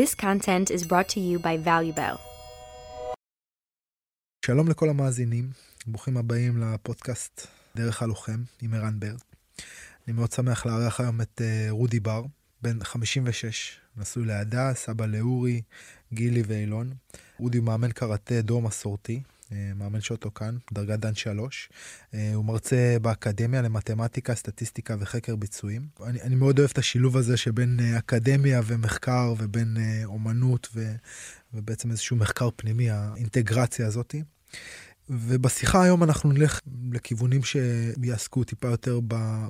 This content is brought to you by ValueBell. שלום לכל המאזינים, ברוכים הבאים לפודקאסט דרך הלוחם עם ערן ברד. אני מאוד שמח לארח היום את אה, רודי בר, בן 56, נשוי להדס, אבא לאורי, גילי ואילון. רודי הוא מאמן קראטה דור מסורתי, מאמן שוטו כאן, דרגת דן שלוש. אה, הוא מרצה באקדמיה למתמטיקה, סטטיסטיקה וחקר ביצועים. אני, אני מאוד אוהב את השילוב הזה שבין אה, אקדמיה ומחקר ובין אומנות ו, ובעצם איזשהו מחקר פנימי, האינטגרציה הזאתי. ובשיחה היום אנחנו נלך לכיוונים שיעסקו טיפה יותר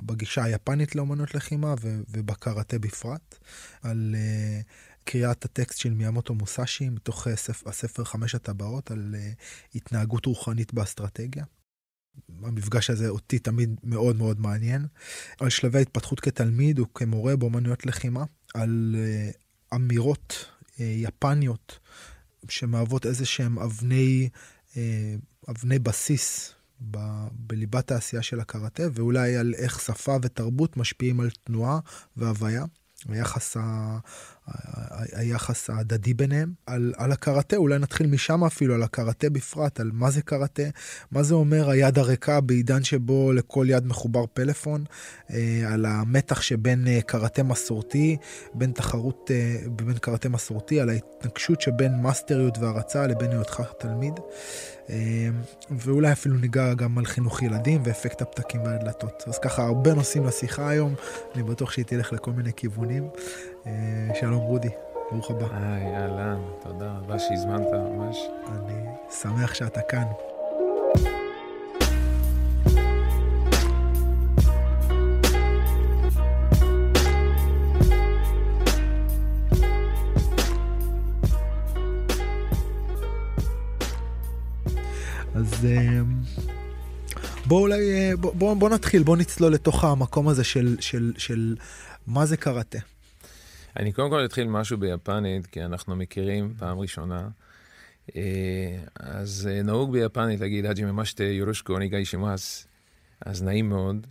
בגישה היפנית לאומנות לחימה ובקראטה בפרט, על קריאת הטקסט של מיאמוטו מוסאשי מתוך הספר, הספר חמש הטבעות על uh, התנהגות רוחנית באסטרטגיה. המפגש הזה אותי תמיד מאוד מאוד מעניין. על שלבי ההתפתחות כתלמיד וכמורה באמנויות לחימה, על uh, אמירות יפניות שמהוות איזה שהם אבני, אבני בסיס ב, בליבת העשייה של הקראטה, ואולי על איך שפה ותרבות משפיעים על תנועה והוויה. היחס, ה... היחס ההדדי ביניהם. על, על הקראטה, אולי נתחיל משם אפילו, על הקראטה בפרט, על מה זה קראטה, מה זה אומר היד הריקה בעידן שבו לכל יד מחובר פלאפון, אה, על המתח שבין אה, קראטה מסורתי, בין תחרות, אה, בין קראטה מסורתי, על ההתנגשות שבין מאסטריות והרצה לבין היותך תלמיד. ואולי אפילו ניגע גם על חינוך ילדים ואפקט הפתקים והדלתות. אז ככה, הרבה נושאים לשיחה היום, אני בטוח שהיא תלך לכל מיני כיוונים. אה, שלום רודי, ברוך הבא. היי, אהלן, תודה רבה שהזמנת ממש. אני שמח שאתה כאן. אז אה, בוא אולי, אה, בוא, בוא, בוא נתחיל, בוא נצלול לתוך המקום הזה של, של, של מה זה קראטה. אני קודם כל אתחיל משהו ביפנית, כי אנחנו מכירים פעם ראשונה. אה, אז אה, נהוג ביפנית להגיד, אג'י ממשטה יורושקו ניגאי שמאס, אז נעים מאוד.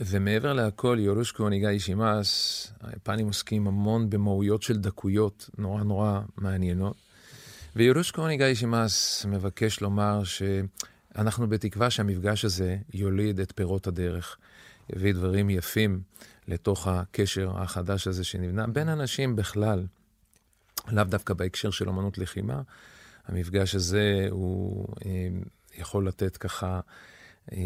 ומעבר להכל, יורושקו ניגאי שימאס, היפנים עוסקים המון במהויות של דקויות נורא נורא מעניינות. ויורושקו ניגאי שימאס מבקש לומר שאנחנו בתקווה שהמפגש הזה יוליד את פירות הדרך, יביא דברים יפים לתוך הקשר החדש הזה שנבנה בין אנשים בכלל, לאו דווקא בהקשר של אמנות לחימה. המפגש הזה הוא אה, יכול לתת ככה, אה,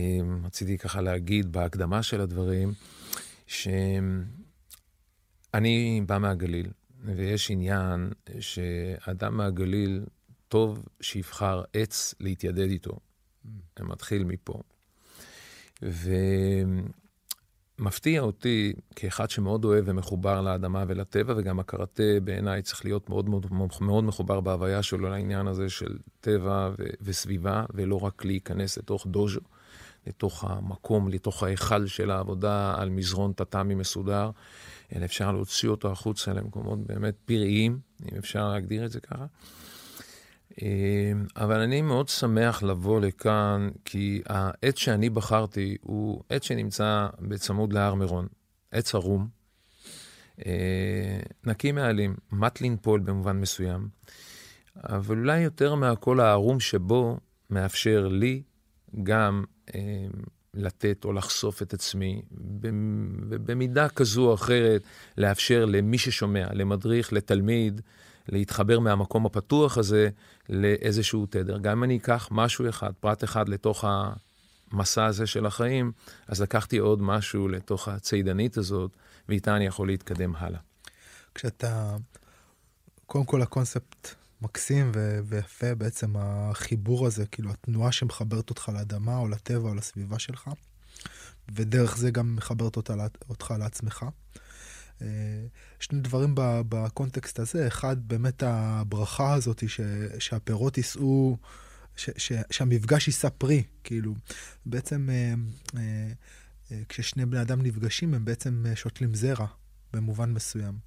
רציתי ככה להגיד בהקדמה של הדברים, שאני בא מהגליל, ויש עניין שאדם מהגליל, טוב שיבחר עץ להתיידד איתו. Mm. זה מתחיל מפה. ו... מפתיע אותי כאחד שמאוד אוהב ומחובר לאדמה ולטבע, וגם הקראטה בעיניי צריך להיות מאוד מאוד, מאוד מחובר בהוויה שלו לעניין הזה של טבע ו- וסביבה, ולא רק להיכנס לתוך דוז'ו, לתוך המקום, לתוך ההיכל של העבודה על מזרון טאטאמי מסודר, אלא אפשר להוציא אותו החוצה למקומות באמת פראיים, אם אפשר להגדיר את זה ככה. אמ, אבל אני מאוד שמח לבוא לכאן, כי העץ שאני בחרתי הוא עץ שנמצא בצמוד להר מירון, עץ ערום, אה, נקי מעלים, מט לנפול במובן מסוים, אבל אולי יותר מהכל הערום שבו מאפשר לי גם אמ, לתת או לחשוף את עצמי, במידה כזו או אחרת, לאפשר למי ששומע, למדריך, לתלמיד, להתחבר מהמקום הפתוח הזה לאיזשהו תדר. גם אם אני אקח משהו אחד, פרט אחד לתוך המסע הזה של החיים, אז לקחתי עוד משהו לתוך הצידנית הזאת, ואיתה אני יכול להתקדם הלאה. כשאתה, קודם כל הקונספט מקסים ו- ויפה, בעצם החיבור הזה, כאילו התנועה שמחברת אותך לאדמה או לטבע או לסביבה שלך, ודרך זה גם מחברת אותה, אותך לעצמך. אה, שני דברים בקונטקסט הזה, אחד באמת הברכה הזאת ש, שהפירות יישאו, ש, ש, שהמפגש יישא פרי, כאילו בעצם אה, אה, כששני בני אדם נפגשים הם בעצם שותלים זרע במובן מסוים.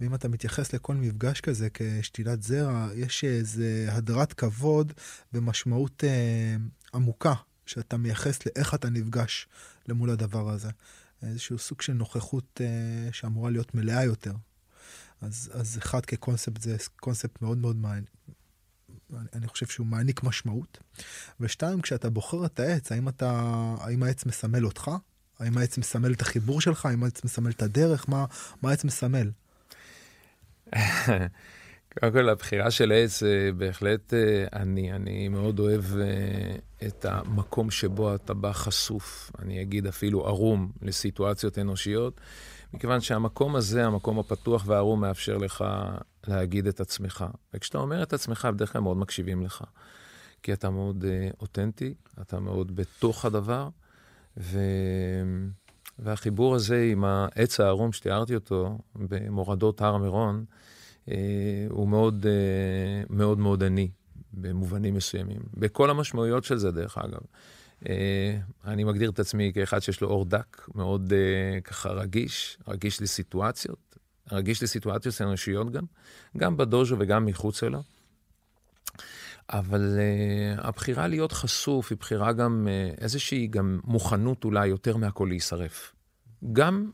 ואם אתה מתייחס לכל מפגש כזה כשתילת זרע, יש איזה הדרת כבוד ומשמעות עמוקה שאתה מייחס לאיך אתה נפגש למול הדבר הזה. איזשהו סוג של נוכחות אה, שאמורה להיות מלאה יותר. אז, אז אחד כקונספט זה קונספט מאוד מאוד מעניין. אני חושב שהוא מעניק משמעות. ושתיים, כשאתה בוחר את העץ, האם, אתה, האם העץ מסמל אותך? האם העץ מסמל את החיבור שלך? האם העץ מסמל את הדרך? מה, מה העץ מסמל? קודם כל, הבחירה של עץ, אה, בהחלט אה, אני, אני מאוד אוהב אה, את המקום שבו אתה בא חשוף, אני אגיד אפילו ערום לסיטואציות אנושיות, מכיוון שהמקום הזה, המקום הפתוח והערום, מאפשר לך להגיד את עצמך. וכשאתה אומר את עצמך, בדרך כלל מאוד מקשיבים לך. כי אתה מאוד אותנטי, אתה מאוד בתוך הדבר, ו... והחיבור הזה עם העץ הערום שתיארתי אותו במורדות הר מירון, אה, הוא מאוד אה, מאוד מאוד עני במובנים מסוימים. בכל המשמעויות של זה, דרך אגב. אה, אני מגדיר את עצמי כאחד שיש לו אור דק, מאוד ככה רגיש, רגיש לסיטואציות, רגיש לסיטואציות אנושיות גם, גם בדוז'ו וגם מחוצה לו. אבל uh, הבחירה להיות חשוף היא בחירה גם, uh, איזושהי גם מוכנות אולי יותר מהכל להישרף. גם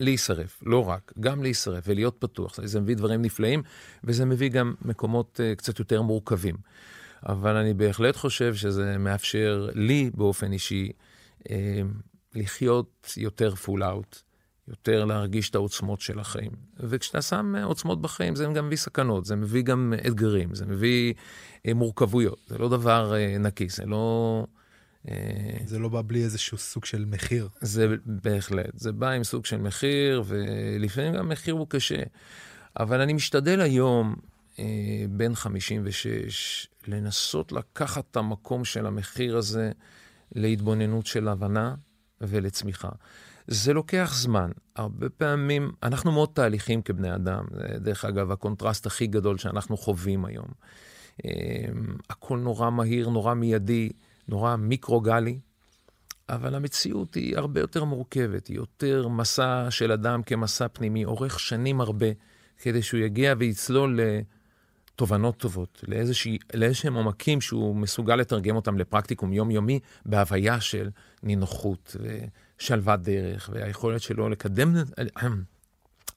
להישרף, לא רק, גם להישרף ולהיות פתוח. זה מביא דברים נפלאים, וזה מביא גם מקומות uh, קצת יותר מורכבים. אבל אני בהחלט חושב שזה מאפשר לי באופן אישי uh, לחיות יותר פול אאוט, יותר להרגיש את העוצמות של החיים. וכשאתה שם עוצמות בחיים, זה גם מביא סכנות, זה מביא גם אתגרים, זה מביא uh, מורכבויות. זה לא דבר נקי, זה לא... אה, זה לא בא בלי איזשהו סוג של מחיר. זה בהחלט, זה בא עם סוג של מחיר, ולפעמים גם מחיר הוא קשה. אבל אני משתדל היום, אה, בן 56, לנסות לקחת את המקום של המחיר הזה להתבוננות של הבנה ולצמיחה. זה לוקח זמן. הרבה פעמים, אנחנו מאוד תהליכים כבני אדם. זה דרך אגב הקונטרסט הכי גדול שאנחנו חווים היום. אה, הכל נורא מהיר, נורא מיידי. נורא מיקרוגלי, אבל המציאות היא הרבה יותר מורכבת, היא יותר מסע של אדם כמסע פנימי, אורך שנים הרבה, כדי שהוא יגיע ויצלול לתובנות טובות, לאיזשהם עומקים שהוא מסוגל לתרגם אותם לפרקטיקום יומיומי, בהוויה של נינוחות ושלוות דרך, והיכולת שלו לקדם,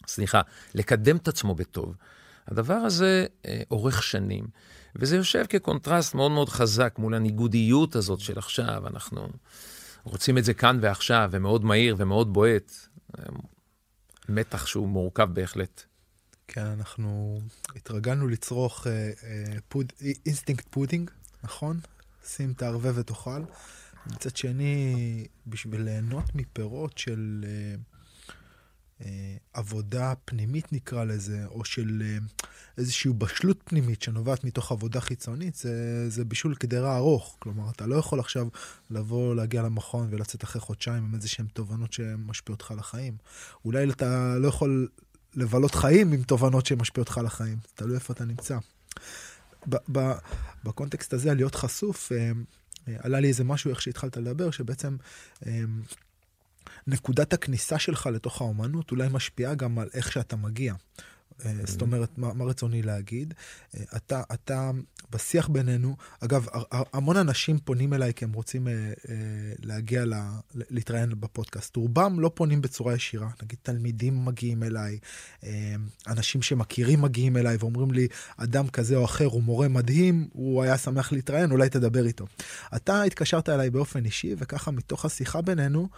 סליחה, לקדם את עצמו בטוב. הדבר הזה אה, אורך שנים. וזה יושב כקונטרסט מאוד מאוד חזק מול הניגודיות הזאת של עכשיו, אנחנו רוצים את זה כאן ועכשיו, ומאוד מהיר ומאוד בועט. מתח שהוא מורכב בהחלט. כן, אנחנו התרגלנו לצרוך אה, אה, food, instant pudding, נכון? שים תערבב ותאכל. מצד שני, בשביל ליהנות מפירות של... אה, אה, עבודה פנימית נקרא לזה, או של אה, איזושהי בשלות פנימית שנובעת מתוך עבודה חיצונית, זה, זה בישול קדרה ארוך. כלומר, אתה לא יכול עכשיו לבוא, להגיע למכון ולצאת אחרי חודשיים עם איזה שהן תובנות שמשפיעות לך על החיים. אולי אתה לא יכול לבלות חיים עם תובנות שמשפיעות לך על החיים, תלוי איפה אתה נמצא. בקונטקסט הזה, להיות חשוף, אה, עלה לי איזה משהו, איך שהתחלת לדבר, שבעצם נקודת הכניסה שלך לתוך האומנות אולי משפיעה גם על איך שאתה מגיע. אה, זאת אומרת, מה, מה רצוני להגיד? אה, אתה, אתה, בשיח בינינו, אגב, המון אנשים פונים אליי כי הם רוצים אה, להגיע, לה, להתראיין בפודקאסט. רובם לא פונים בצורה ישירה. נגיד, תלמידים מגיעים אליי, אנשים שמכירים מגיעים אליי ואומרים לי, אדם כזה או אחר הוא מורה מדהים, הוא היה שמח להתראיין, אולי תדבר איתו. אתה התקשרת אליי באופן אישי, וככה מתוך השיחה בינינו,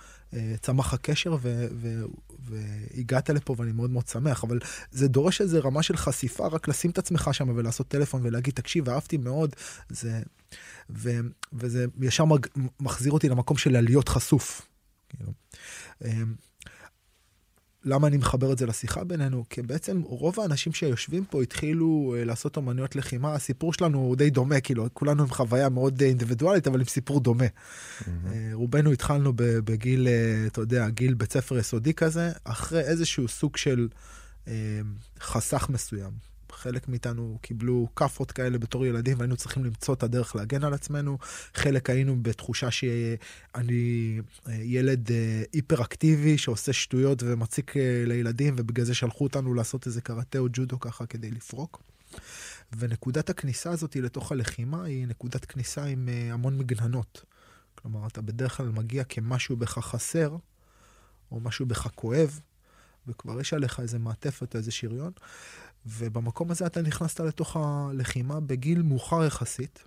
צמח הקשר ו, ו, והגעת לפה ואני מאוד מאוד שמח, אבל זה דורש איזה רמה של חשיפה, רק לשים את עצמך שם ולעשות טלפון ולהגיד, תקשיב, אהבתי מאוד, זה... ו, וזה ישר מג, מחזיר אותי למקום של להיות חשוף. כאילו. אה, למה אני מחבר את זה לשיחה בינינו? כי בעצם רוב האנשים שיושבים פה התחילו uh, לעשות אומנויות לחימה, הסיפור שלנו הוא די דומה, כאילו כולנו עם חוויה מאוד אינדיבידואלית, אבל עם סיפור דומה. Mm-hmm. רובנו התחלנו בגיל, אתה יודע, גיל בית ספר יסודי כזה, אחרי איזשהו סוג של חסך מסוים. חלק מאיתנו קיבלו כאפות כאלה בתור ילדים והיינו צריכים למצוא את הדרך להגן על עצמנו. חלק היינו בתחושה שאני אה, ילד אה, היפראקטיבי שעושה שטויות ומציק אה, לילדים ובגלל זה שלחו אותנו לעשות איזה קראטה או ג'ודו ככה כדי לפרוק. ונקודת הכניסה הזאת לתוך הלחימה היא נקודת כניסה עם המון מגננות. כלומר, אתה בדרך כלל מגיע כמשהו בך חסר, או משהו בך כואב, וכבר יש עליך איזה מעטפת, איזה שריון, ובמקום הזה אתה נכנסת לתוך הלחימה בגיל מאוחר יחסית,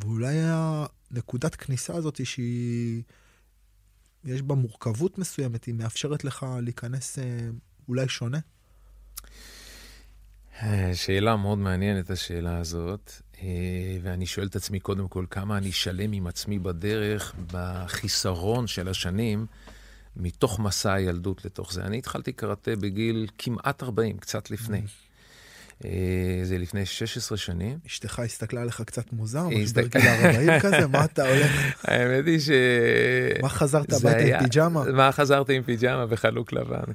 ואולי הנקודת כניסה הזאת שהיא... יש בה מורכבות מסוימת, היא מאפשרת לך להיכנס אה, אולי שונה? שאלה מאוד מעניינת, השאלה הזאת. אה, ואני שואל את עצמי, קודם כל, כמה אני שלם עם עצמי בדרך, בחיסרון של השנים, מתוך מסע הילדות לתוך זה. אני התחלתי קראטה בגיל כמעט 40, קצת לפני. אה, זה לפני 16 שנים. אשתך הסתכלה עליך קצת מוזר, משבר גיל 40 כזה, מה אתה הולך? האמת היא ש... מה חזרת הביתה עם פיג'מה? מה חזרתי עם פיג'מה וחלוק לבן.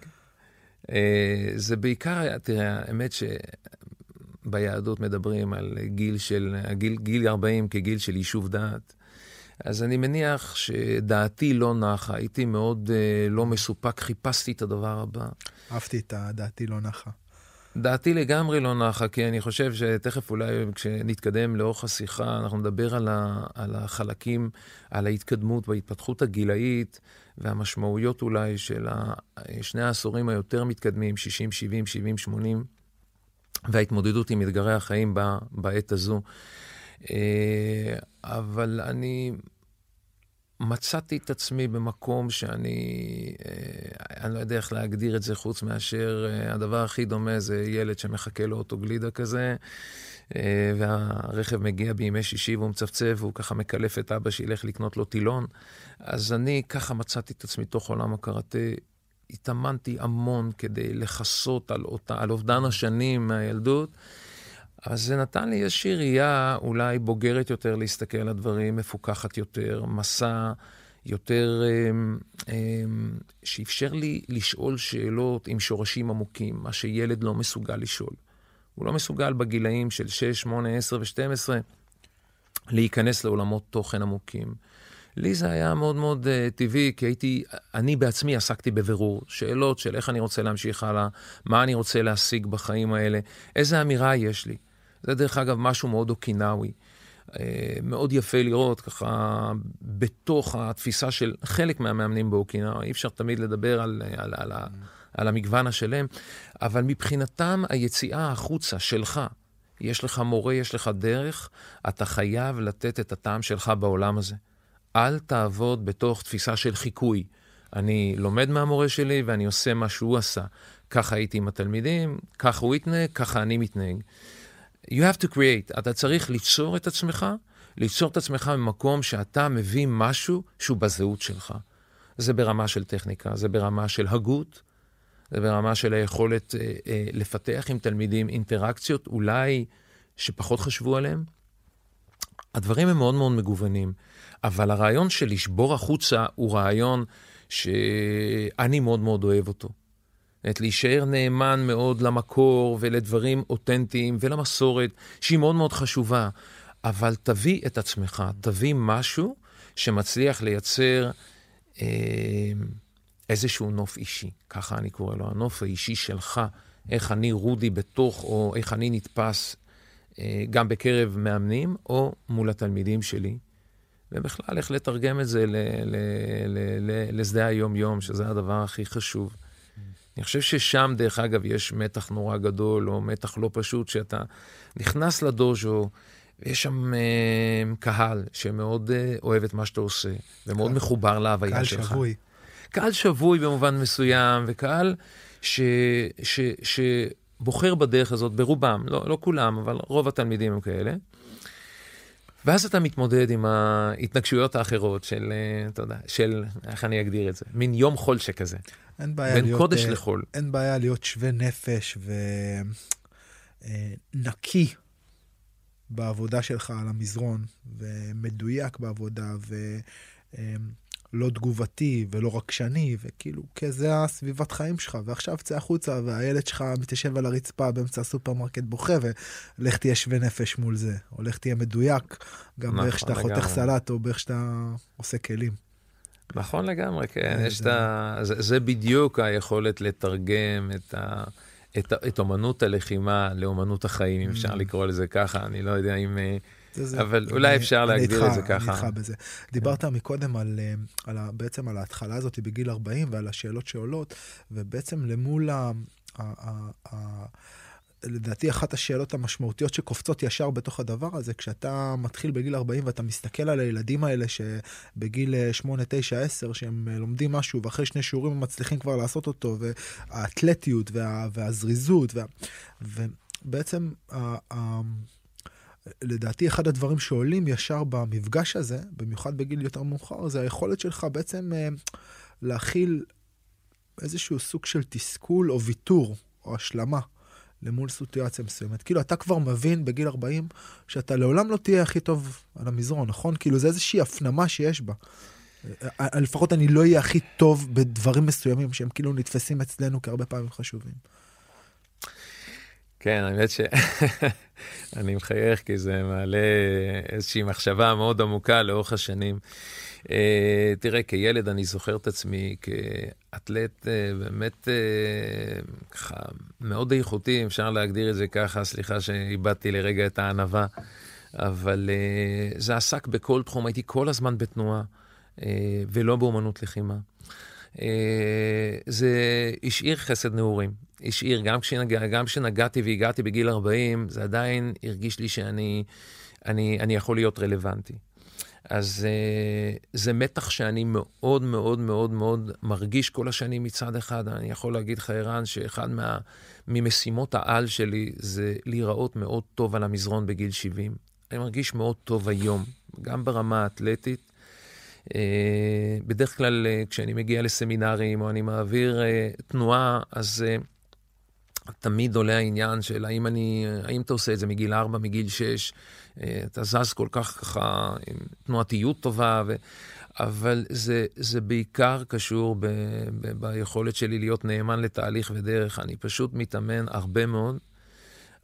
אה, זה בעיקר, תראה, האמת שביהדות מדברים על גיל של, גיל, גיל 40 כגיל של יישוב דעת. אז אני מניח שדעתי לא נחה, הייתי מאוד uh, לא מסופק, חיפשתי את הדבר הבא. אהבתי את הדעתי לא נחה. דעתי לגמרי לא נחה, כי אני חושב שתכף אולי כשנתקדם לאורך השיחה, אנחנו נדבר על, ה, על החלקים, על ההתקדמות וההתפתחות הגילאית והמשמעויות אולי של שני העשורים היותר מתקדמים, 60, 70, 70, 80, וההתמודדות עם אתגרי החיים בעת הזו. אה, אבל אני מצאתי את עצמי במקום שאני, אה, אני לא יודע איך להגדיר את זה חוץ מאשר אה, הדבר הכי דומה זה ילד שמחכה לו אוטו גלידה כזה, והרכב מגיע בימי שישי והוא מצפצף והוא ככה מקלף את אבא שילך לקנות לו טילון. אז אני ככה מצאתי את עצמי תוך עולם הקראטה. התאמנתי המון כדי לכסות על, על אובדן השנים מהילדות. אז זה נתן לי איזושהי ראייה אולי בוגרת יותר להסתכל על הדברים, מפוקחת יותר, מסע יותר, אה, אה, שאפשר לי לשאול שאלות עם שורשים עמוקים, מה שילד לא מסוגל לשאול. הוא לא מסוגל בגילאים של 6, 8, 10 ו-12 להיכנס לעולמות תוכן עמוקים. לי זה היה מאוד מאוד uh, טבעי, כי הייתי, אני בעצמי עסקתי בבירור, שאלות של איך אני רוצה להמשיך הלאה, מה אני רוצה להשיג בחיים האלה, איזה אמירה יש לי. זה דרך אגב משהו מאוד אוקינאווי. אה, מאוד יפה לראות ככה בתוך התפיסה של חלק מהמאמנים באוקינאווה, אי אפשר תמיד לדבר על, על, על, על, על המגוון השלם, אבל מבחינתם היציאה החוצה שלך, יש לך מורה, יש לך דרך, אתה חייב לתת את הטעם שלך בעולם הזה. אל תעבוד בתוך תפיסה של חיקוי. אני לומד מהמורה שלי ואני עושה מה שהוא עשה. ככה הייתי עם התלמידים, ככה הוא התנהג, ככה אני מתנהג. You have to create, אתה צריך ליצור את עצמך, ליצור את עצמך במקום שאתה מביא משהו שהוא בזהות שלך. זה ברמה של טכניקה, זה ברמה של הגות, זה ברמה של היכולת אה, אה, לפתח עם תלמידים אינטראקציות אולי שפחות חשבו עליהם. הדברים הם מאוד מאוד מגוונים, אבל הרעיון של לשבור החוצה הוא רעיון שאני מאוד מאוד אוהב אותו. את להישאר נאמן מאוד למקור ולדברים אותנטיים ולמסורת, שהיא מאוד מאוד חשובה. אבל תביא את עצמך, תביא משהו שמצליח לייצר אה, איזשהו נוף אישי, ככה אני קורא לו, הנוף האישי שלך, איך אני רודי בתוך, או איך אני נתפס אה, גם בקרב מאמנים, או מול התלמידים שלי. ובכלל, איך לתרגם את זה לשדה היום-יום, שזה הדבר הכי חשוב. אני חושב ששם, דרך אגב, יש מתח נורא גדול, או מתח לא פשוט, שאתה נכנס לדוז'ו, ויש שם אה, קהל שמאוד אה, אוהב את מה שאתה עושה, ומאוד קהל, מחובר להוויה שלך. קהל שבוי. קהל שבוי במובן מסוים, וקהל ש, ש, שבוחר בדרך הזאת, ברובם, לא, לא כולם, אבל רוב התלמידים הם כאלה. ואז אתה מתמודד עם ההתנגשויות האחרות של, אה, אתה יודע, של, איך אני אגדיר את זה? מין יום חול שכזה. אין בעיה בין להיות... קודש אה, לחול. אין בעיה להיות שווה נפש ונקי אה, בעבודה שלך על המזרון, ומדויק בעבודה, ולא תגובתי ולא רגשני, וכאילו, כי זה הסביבת חיים שלך, ועכשיו צא החוצה והילד שלך מתיישב על הרצפה באמצע הסופרמרקט בוכה, ולך תהיה שווה נפש מול זה, או לך תהיה מדויק, גם נכון, באיך שאתה לגמרי. חותך סלט, או באיך שאתה עושה כלים. נכון לגמרי, כן. אה, יש זה- את ה... זה, זה בדיוק היכולת לתרגם את, ה... את, את אומנות הלחימה לאומנות החיים, אם אפשר Mm. לקרוא לזה ככה, אני לא יודע אם... אה, זה, אבל אולי אפשר להגדיר את זה ככה. אני איתך בזה. דיברת מקודם על, אה, על בעצם על ההתחלה הזאת בגיל 40 ועל השאלות שעולות, ובעצם למול ה... לדעתי אחת השאלות המשמעותיות שקופצות ישר בתוך הדבר הזה, כשאתה מתחיל בגיל 40 ואתה מסתכל על הילדים האלה שבגיל אה, 8, 9, 10, שהם אה, לומדים משהו ואחרי שני שיעורים הם מצליחים כבר לעשות אותו, והאתלטיות וה, והזריזות, וה, ובעצם לדעתי אחד הדברים שעולים ישר במפגש הזה, במיוחד בגיל יותר מאוחר, זה היכולת שלך בעצם אה, להכיל איזשהו סוג של תסכול או ויתור או השלמה למול סיטואציה מסוימת. כאילו, אתה כבר מבין בגיל 40 שאתה לעולם לא תהיה הכי טוב על המזרון, נכון? כאילו, זה איזושהי הפנמה שיש בה. אה, אה, לפחות אני לא אהיה הכי טוב בדברים מסוימים שהם כאילו נתפסים אצלנו כהרבה פעמים חשובים. כן, האמת שאני מחייך כי זה מעלה איזושהי מחשבה מאוד עמוקה לאורך השנים. Uh, תראה, כילד אני זוכר את עצמי כאתלט uh, באמת uh, ככה מאוד איכותי, אפשר להגדיר את זה ככה, סליחה שאיבדתי לרגע את הענווה, אבל uh, זה עסק בכל תחום, הייתי כל הזמן בתנועה uh, ולא באומנות לחימה. Uh, זה השאיר חסד נעורים. השאיר, גם, כשנג... גם כשנגעתי והגעתי בגיל 40, זה עדיין הרגיש לי שאני אני, אני יכול להיות רלוונטי. אז uh, זה מתח שאני מאוד מאוד מאוד מאוד מרגיש כל השנים מצד אחד. אני יכול להגיד לך, ערן, שאחד מה, ממשימות העל שלי זה להיראות מאוד טוב על המזרון בגיל 70. אני מרגיש מאוד טוב היום, גם ברמה האתלטית. Uh, בדרך כלל, uh, כשאני מגיע לסמינרים או אני מעביר uh, תנועה, אז... Uh, תמיד עולה העניין של האם אני, האם אתה עושה את זה מגיל 4, מגיל 6, אתה זז כל כך ככה עם תנועתיות טובה, ו... אבל זה, זה בעיקר קשור ב, ב, ביכולת שלי להיות נאמן לתהליך ודרך. אני פשוט מתאמן הרבה מאוד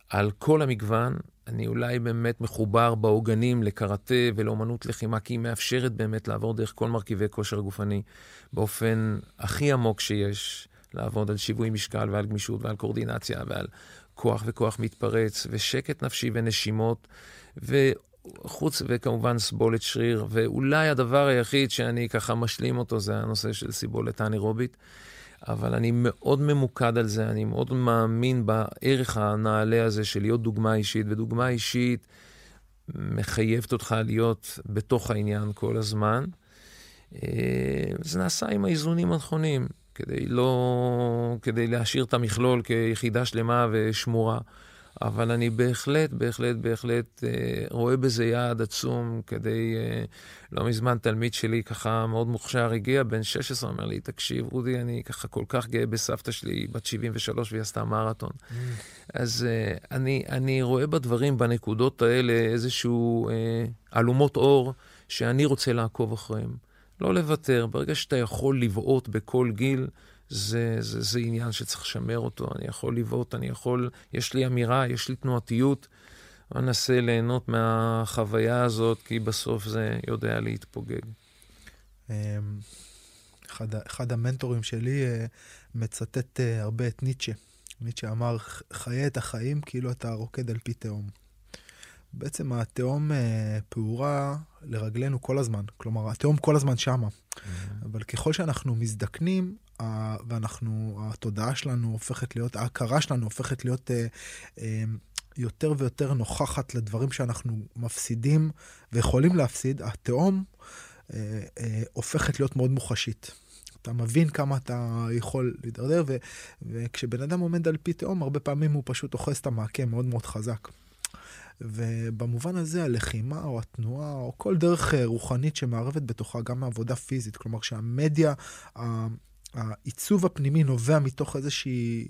על כל המגוון. אני אולי באמת מחובר בעוגנים לקראטה ולאומנות לחימה, כי היא מאפשרת באמת לעבור דרך כל מרכיבי כושר גופני באופן הכי עמוק שיש. לעבוד על שיווי משקל ועל גמישות ועל קורדינציה ועל כוח וכוח מתפרץ ושקט נפשי ונשימות וחוץ וכמובן סבולת שריר ואולי הדבר היחיד שאני ככה משלים אותו זה הנושא של סיבולת אנאירובית אבל אני מאוד ממוקד על זה, אני מאוד מאמין בערך הנעלה הזה של להיות דוגמה אישית ודוגמה אישית מחייבת אותך להיות בתוך העניין כל הזמן. זה נעשה עם האיזונים הנכונים. כדי לא... כדי להשאיר את המכלול כיחידה שלמה ושמורה. אבל אני בהחלט, בהחלט, בהחלט אה, רואה בזה יעד עצום כדי... אה, לא מזמן תלמיד שלי ככה מאוד מוכשר הגיע, בן 16, אומר לי, תקשיב, אודי, אני ככה כל כך גאה בסבתא שלי, בת 73, והיא עשתה מרתון. Mm. אז אה, אני, אני רואה בדברים, בנקודות האלה, איזשהו אה, אלומות אור שאני רוצה לעקוב אחריהם. לא לוותר. ברגע שאתה יכול לבעוט בכל גיל, זה, זה, זה עניין שצריך לשמר אותו. אני יכול לבעוט, אני יכול, יש לי אמירה, יש לי תנועתיות. אני אנסה ליהנות מהחוויה הזאת, כי בסוף זה יודע להתפוגג. אחד, אחד המנטורים שלי מצטט הרבה את ניטשה. ניטשה אמר, חיה את החיים כאילו אתה רוקד על פי תהום. בעצם התהום אה, פעורה לרגלינו כל הזמן. כלומר, התהום כל הזמן שמה. Mm-hmm. אבל ככל שאנחנו מזדקנים, אה, ואנחנו, התודעה שלנו הופכת להיות, ההכרה שלנו הופכת להיות אה, אה, יותר ויותר נוכחת לדברים שאנחנו מפסידים ויכולים להפסיד, התהום אה, אה, הופכת להיות מאוד מוחשית. אתה מבין כמה אתה יכול להידרדר, ו- וכשבן אדם עומד על פי תהום, הרבה פעמים הוא פשוט אוחז את המעקה מאוד מאוד חזק. ובמובן הזה הלחימה או התנועה או כל דרך רוחנית שמערבת בתוכה גם מעבודה פיזית, כלומר שהמדיה, העיצוב הפנימי נובע מתוך איזושהי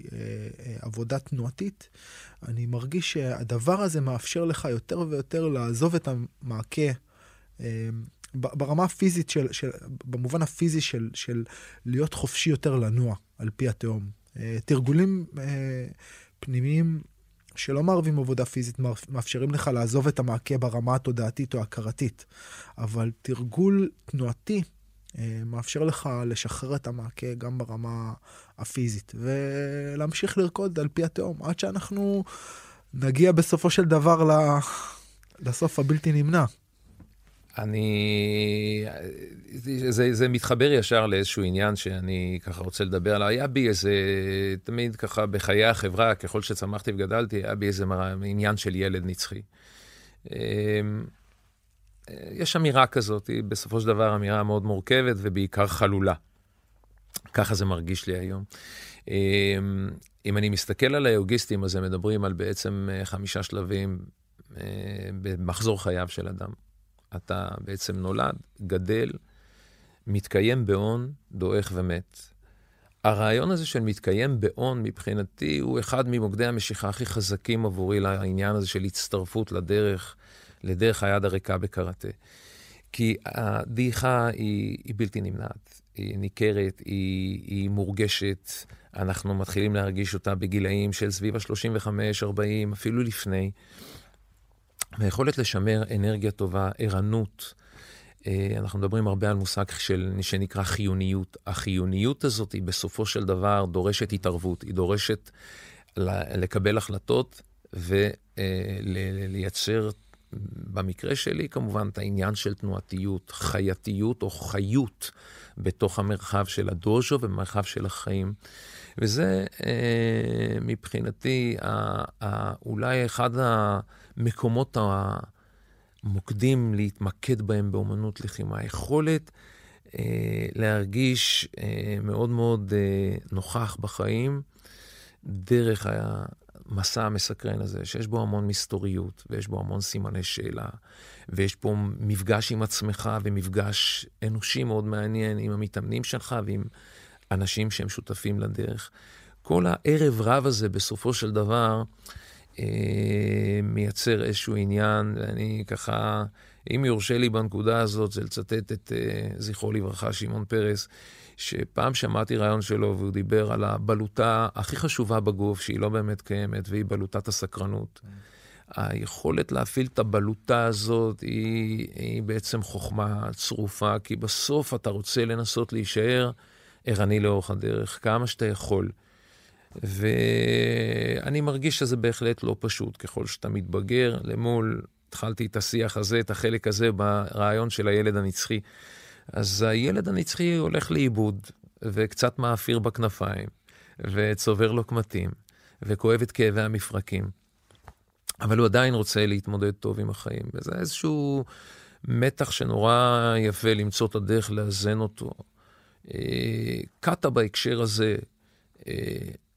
עבודה תנועתית, אני מרגיש שהדבר הזה מאפשר לך יותר ויותר לעזוב את המעקה. ברמה הפיזית של, של במובן הפיזי של, של להיות חופשי יותר לנוע על פי התהום. תרגולים פנימיים שלא מערבים עבודה פיזית, מאפשרים לך לעזוב את המעקה ברמה התודעתית או ההכרתית. אבל תרגול תנועתי אה, מאפשר לך לשחרר את המעקה גם ברמה הפיזית, ולהמשיך לרקוד על פי התהום, עד שאנחנו נגיע בסופו של דבר לסוף הבלתי נמנע. אני... זה, זה מתחבר ישר לאיזשהו עניין שאני ככה רוצה לדבר עליו. היה בי איזה, תמיד ככה בחיי החברה, ככל שצמחתי וגדלתי, היה בי איזה עניין של ילד נצחי. אמ, יש אמירה כזאת, היא בסופו של דבר אמירה מאוד מורכבת ובעיקר חלולה. ככה זה מרגיש לי היום. אמ, אם אני מסתכל על היוגיסטים, אז הם מדברים על בעצם אה, חמישה שלבים אה, במחזור חייו של אדם. אתה בעצם נולד, גדל, מתקיים בהון, דועך ומת. הרעיון הזה של מתקיים בהון, מבחינתי, הוא אחד ממוקדי המשיכה הכי חזקים עבורי לעניין הזה של הצטרפות לדרך, לדרך היד הריקה בקראטה. כי הדעיכה היא, היא בלתי נמנעת, היא ניכרת, היא, היא מורגשת, אנחנו מתחילים להרגיש אותה בגילאים של סביב ה-35, 40, אפילו לפני. היכולת לשמר אנרגיה טובה, ערנות, אה, אנחנו מדברים הרבה על מושג של, שנקרא חיוניות. החיוניות הזאת היא בסופו של דבר דורשת התערבות, היא דורשת לקבל החלטות ולייצר, במקרה שלי כמובן, את העניין של תנועתיות, חייתיות או חיות בתוך המרחב של הדוז'ו ובמרחב של החיים. וזה אה, מבחינתי אולי אחד המקומות המוקדים להתמקד בהם באומנות לחימה. היכולת אה, להרגיש אה, מאוד מאוד נוכח בחיים דרך המסע המסקרן הזה, שיש בו המון מסתוריות, ויש בו המון סימני שאלה, ויש פה מפגש עם עצמך ומפגש אנושי מאוד מעניין עם המתאמנים שלך ועם אנשים שהם שותפים לדרך. כל הערב רב הזה בסופו של דבר אה, מייצר איזשהו עניין, ואני ככה, אם יורשה לי בנקודה הזאת, זה לצטט את אה, זכרו לברכה, שמעון פרס, שפעם שמעתי רעיון שלו והוא דיבר על הבלוטה הכי חשובה בגוף, שהיא לא באמת קיימת, והיא בלוטת הסקרנות. היכולת להפעיל את הבלוטה הזאת היא, היא בעצם חוכמה צרופה, כי בסוף אתה רוצה לנסות להישאר ערני לאורך הדרך, כמה שאתה יכול. ואני מרגיש שזה בהחלט לא פשוט ככל שאתה מתבגר למול, התחלתי את השיח הזה, את החלק הזה ברעיון של הילד הנצחי. אז הילד הנצחי הולך לאיבוד, וקצת מאפיר בכנפיים, וצובר לו קמטים, וכואב את כאבי המפרקים. אבל הוא עדיין רוצה להתמודד טוב עם החיים, וזה איזשהו מתח שנורא יפה למצוא את הדרך לאזן אותו. אה, קאטה בהקשר הזה, אה,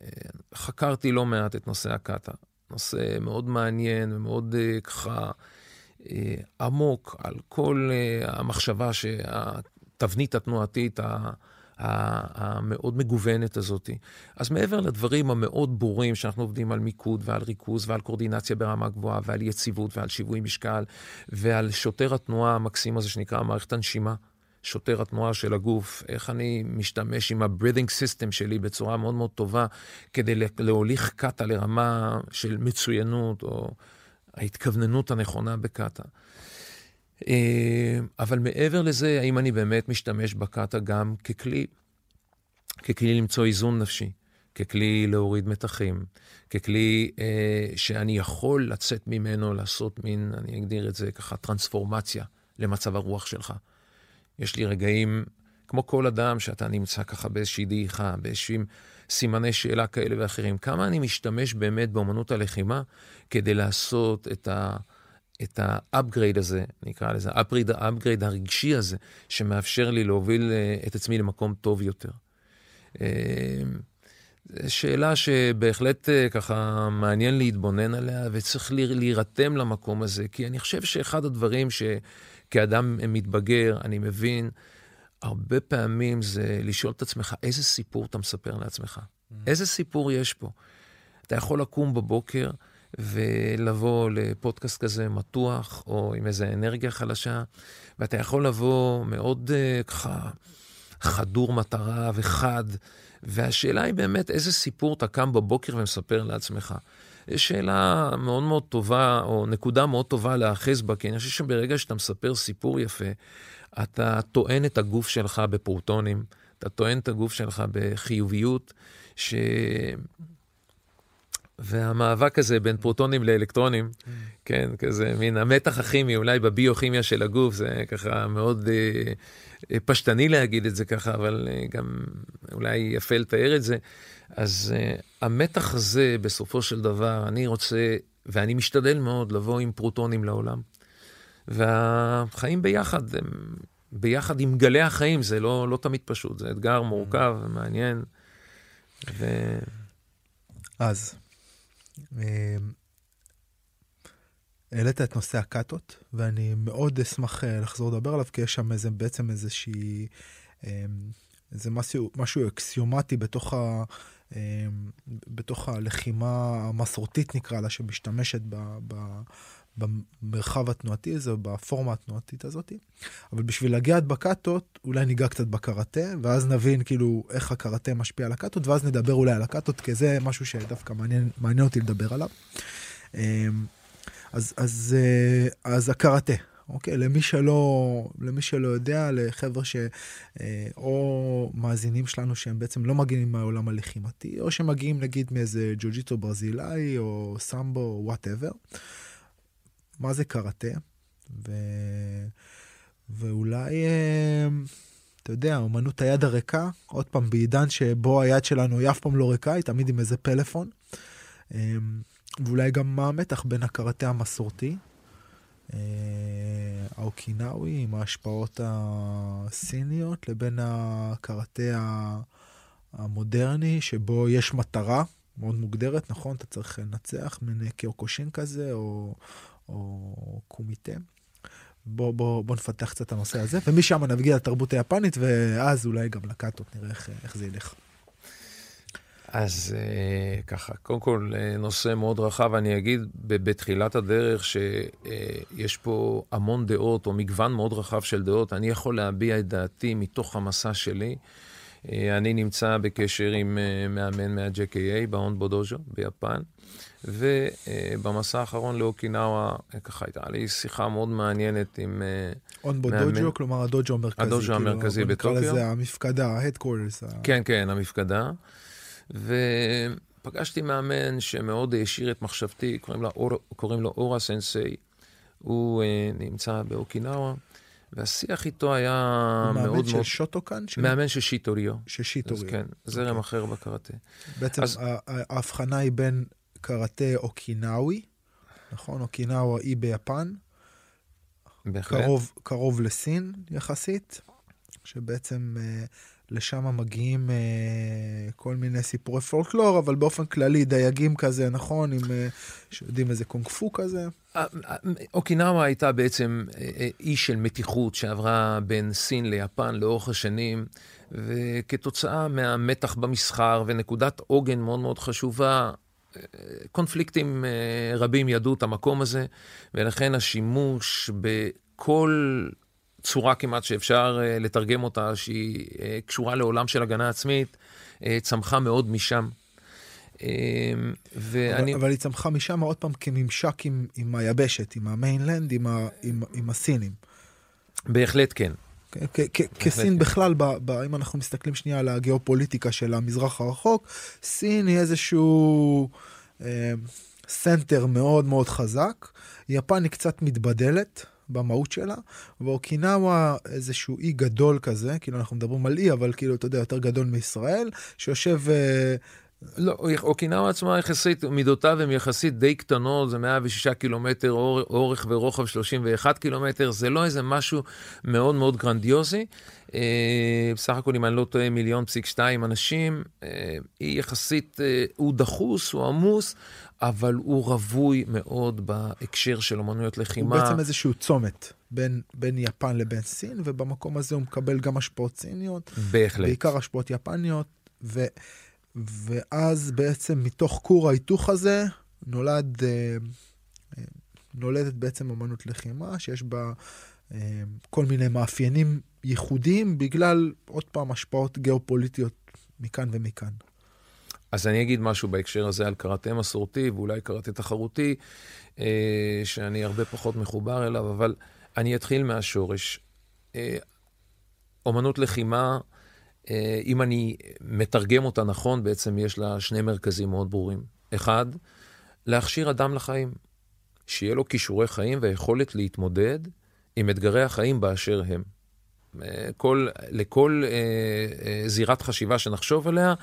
אה, חקרתי לא מעט את נושא הקאטה. נושא מאוד מעניין ומאוד ככה עמוק על כל המחשבה שהתבנית התנועתית המאוד מגוונת הזאת. אז מעבר לדברים המאוד ברורים שאנחנו עובדים על מיקוד ועל ריכוז ועל קורדינציה ברמה גבוהה ועל יציבות ועל שיווי משקל ועל שוטר התנועה המקסים הזה שנקרא מערכת הנשימה. שוטר התנועה של הגוף, איך אני משתמש עם ה-breathing system שלי בצורה מאוד מאוד טובה כדי להוליך קאטה לרמה של מצוינות, או ההתכווננות הנכונה בקאטה. אבל מעבר לזה, האם אני באמת משתמש בקאטה גם ככלי, ככלי למצוא איזון נפשי, ככלי להוריד מתחים, ככלי אה, שאני יכול לצאת ממנו, לעשות מין, אני אגדיר את זה ככה, טרנספורמציה למצב הרוח שלך. יש לי רגעים, כמו כל אדם, שאתה נמצא ככה באיזושהי דעיכה, באיזשהם סימני שאלה כאלה ואחרים. כמה אני משתמש באמת באמנות הלחימה כדי לעשות את ה... את ה upgrade הזה, נקרא לזה, ה upgrade הרגשי הזה, שמאפשר לי להוביל אה, את עצמי למקום טוב יותר. אה, שאלה שבהחלט אה, ככה מעניין להתבונן עליה, וצריך להירתם למקום הזה, כי אני חושב שאחד הדברים שכאדם מתבגר, אני מבין, הרבה פעמים זה לשאול את עצמך, איזה סיפור אתה מספר לעצמך? Mm. איזה סיפור יש פה? אתה יכול לקום בבוקר ולבוא לפודקאסט כזה מתוח, או עם איזו אנרגיה חלשה, ואתה יכול לבוא מאוד uh, ככה חדור מטרה וחד, והשאלה היא באמת איזה סיפור אתה קם בבוקר ומספר לעצמך. שאלה מאוד מאוד טובה, או נקודה מאוד טובה להאחז בה, כי אני חושב שברגע שאתה מספר סיפור יפה, אתה טוען את הגוף שלך בפרוטונים, אתה טוען את הגוף שלך בחיוביות, ש... והמאבק הזה בין פרוטונים לאלקטרונים, mm. כן, כזה מין המתח הכימי, אולי בביוכימיה של הגוף, זה ככה מאוד אה, אה, פשטני להגיד את זה ככה, אבל אה, גם אולי יפה לתאר את זה. אז אה, המתח הזה, בסופו של דבר, אני רוצה, ואני משתדל מאוד לבוא עם פרוטונים לעולם. והחיים ביחד, הם ביחד עם גלי החיים, זה לא, לא תמיד פשוט, זה אתגר מורכב ומעניין. ו... אז, אה, העלית את נושא הקאטות, ואני מאוד אשמח אה, לחזור לדבר עליו, כי יש שם איזה, בעצם איזושהי, אה, איזה משהו, משהו אקסיומטי בתוך, ה, בתוך הלחימה המסורתית, נקרא לה, שמשתמשת ב, ב, במרחב התנועתי הזה, בפורמה התנועתית הזאת. אבל בשביל להגיע עד בקאטות, אולי ניגע קצת בקראטה, ואז נבין כאילו איך הקראטה משפיע על הקאטות, ואז נדבר אולי על הקאטות, כי זה משהו שדווקא מעניין, מעניין אותי לדבר עליו. אמ, אז, אז, אה, אז הקראטה, אוקיי? למי שלא, למי שלא יודע, לחבר'ה ש... אה, מאזינים שלנו שהם בעצם לא מגיעים מהעולם הלחימתי, או שמגיעים נגיד מאיזה ג'ו-ג'יטו ברזילאי, או סמבו, whatever. מה זה קראטה, ו... ואולי, אה, אתה יודע, אומנות היד הריקה, עוד פעם, בעידן שבו היד שלנו היא אף פעם לא ריקה, היא תמיד עם איזה פלאפון. אה, ואולי גם מה המתח בין הקראטה המסורתי, האוקינאווי, עם ההשפעות הסיניות, לבין הקראטה המודרני, שבו יש מטרה מאוד מוגדרת, נכון? אתה צריך לנצח, מין קיוקושין כזה, או, או קומיטה. בוא, בוא, בוא נפתח קצת את הנושא הזה, ומשם נגיע לתרבות היפנית, ואז אולי גם לקאטות, נראה איך, איך זה ילך. אז uh, ככה, קודם כל אה, נושא מאוד רחב, אני אגיד בתחילת הדרך שיש uh, פה המון דעות, או מגוון מאוד רחב של דעות. אני יכול להביע את דעתי מתוך המסע שלי. Uh, אני נמצא בקשר עם uh, מאמן מה-JKA בהון בודוז'ו ביפן. ובמסע האחרון לאוקינאווה, ככה הייתה לי שיחה מאוד מעניינת עם... אונבו דוג'ו, כלומר הדוג'ו המרכזי. הדוג'ו כאילו, המרכזי בטוקיו. נקרא לזה המפקדה, ה-headquarters. כן, כן, המפקדה. ופגשתי מאמן שמאוד העשיר את מחשבתי, קוראים, לה, קוראים לו אורה סנסei. הוא uh, נמצא באוקינאווה. והשיח איתו היה מאוד מאוד... מאמן של שוטוקן? של... מאמן של שיטוריו. של שיטוריו. אז כן, זרם okay. אוקיי. אחר בקראטה. בעצם אז... ההבחנה היא בין קראטה אוקינאווי, נכון? אוקינאווה היא ביפן. בהחלט. קרוב, קרוב לסין יחסית, שבעצם uh, לשם מגיעים uh, כל מיני סיפורי פולקלור, אבל באופן כללי דייגים כזה, נכון? עם, uh, שיודעים איזה קונג פו כזה. אוקינאווה הייתה בעצם אי של מתיחות שעברה בין סין ליפן לאורך השנים, וכתוצאה מהמתח במסחר ונקודת עוגן מאוד מאוד חשובה, קונפליקטים אה, רבים ידעו את המקום הזה, ולכן השימוש בכל צורה כמעט שאפשר אה, לתרגם אותה, שהיא אה, קשורה לעולם של הגנה עצמית, צמחה מאוד משם. ואני... אבל, אבל היא צמחה משם עוד פעם כממשק עם, עם היבשת, עם המיינלנד, עם, ה, עם, עם הסינים. בהחלט כן. כסין כן. בכלל, אם אנחנו מסתכלים שנייה על הגיאופוליטיקה של המזרח הרחוק, סין היא איזשהו אה, center מאוד מאוד חזק. יפן היא קצת מתבדלת במהות שלה, ואוקינאווה איזשהו אי גדול כזה, כאילו אנחנו מדברים על אי, אבל כאילו, אתה יודע, יותר גדול מישראל, שיושב... אה, לא, אוקינאווה עצמה יחסית, מידותיו הן יחסית די קטנות, זה 106 קילומטר אורך ורוחב 31 קילומטר, זה לא איזה משהו מאוד מאוד גרנדיוזי. אה, בסך הכל, אם אני לא טועה, מיליון פסיק שתיים אנשים, אה, היא יחסית, אה, הוא דחוס, הוא עמוס, אבל הוא רווי מאוד בהקשר של אמנויות לחימה. הוא בעצם איזשהו צומת בין, בין יפן לבין סין, ובמקום הזה הוא מקבל גם השפעות סיניות. בהחלט. בעיקר השפעות יפניות, ו... ואז בעצם מתוך כור ההיתוך הזה נולד, אה, אה, נולדת בעצם אמנות לחימה שיש בה אה, כל מיני מאפיינים ייחודיים בגלל, עוד פעם, השפעות גיאופוליטיות מכאן ומכאן. אז אני אגיד משהו בהקשר הזה על קראטה מסורתי ואולי קראטה תחרותי, שאני הרבה פחות מחובר אליו, אבל אני אתחיל מהשורש. אומנות לחימה, אם אני מתרגם אותה נכון, בעצם יש לה שני מרכזים מאוד ברורים. אחד, להכשיר אדם לחיים, שיהיה לו כישורי חיים והיכולת להתמודד עם אתגרי החיים באשר הם. כל, לכל אה, אה, זירת חשיבה שנחשוב עליה,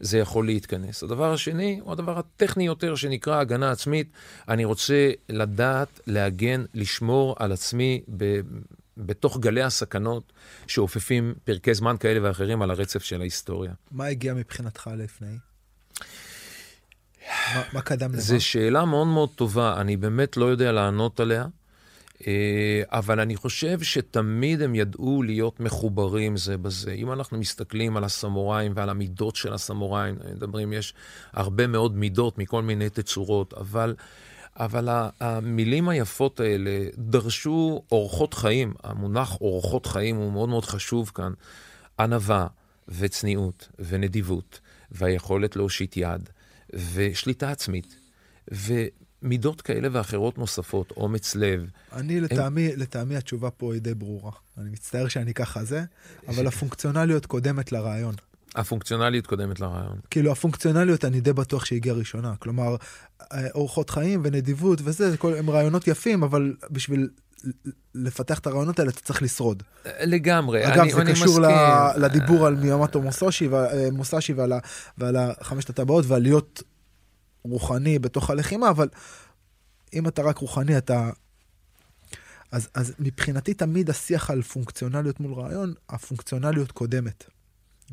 זה יכול להתכנס. הדבר השני הוא הדבר הטכני יותר, שנקרא הגנה עצמית. אני רוצה לדעת, להגן, לשמור על עצמי ב, בתוך גלי הסכנות שאופפים פרקי זמן כאלה ואחרים על הרצף של ההיסטוריה. מה הגיע מבחינתך לפני? מה, מה קדם למה? זו שאלה מאוד מאוד טובה, אני באמת לא יודע לענות עליה. אה, אבל אני חושב שתמיד הם ידעו להיות מחוברים זה בזה. אם אנחנו מסתכלים על הסמוראים ועל המידות של הסמוראים, מדברים, יש הרבה מאוד מידות מכל מיני תצורות, אבל, אבל המילים היפות האלה דרשו אורחות חיים. המונח אורחות חיים הוא מאוד מאוד חשוב כאן. ענווה וצניעות ונדיבות והיכולת להושיט יד ושליטה עצמית. מידות כאלה ואחרות נוספות, אומץ לב. אני, לטעמי, הם... לטעמי התשובה פה היא די ברורה. אני מצטער שאני ככה זה, אבל הפונקציונליות קודמת לרעיון. הפונקציונליות קודמת לרעיון. כאילו, הפונקציונליות, אני די בטוח שהגיעה ראשונה. כלומר, אורחות חיים ונדיבות וזה, הם רעיונות יפים, אבל בשביל לפתח את הרעיונות האלה, אתה צריך לשרוד. לגמרי, אגב, אני, זה אני קשור מסכים. לדיבור על מיומטו מוסושי, ועל, ועל החמשת הטבעות ועל להיות רוחני בתוך הלחימה, אבל אם אתה רק רוחני, אתה... אז, אז מבחינתי תמיד השיח על פונקציונליות מול רעיון, הפונקציונליות קודמת.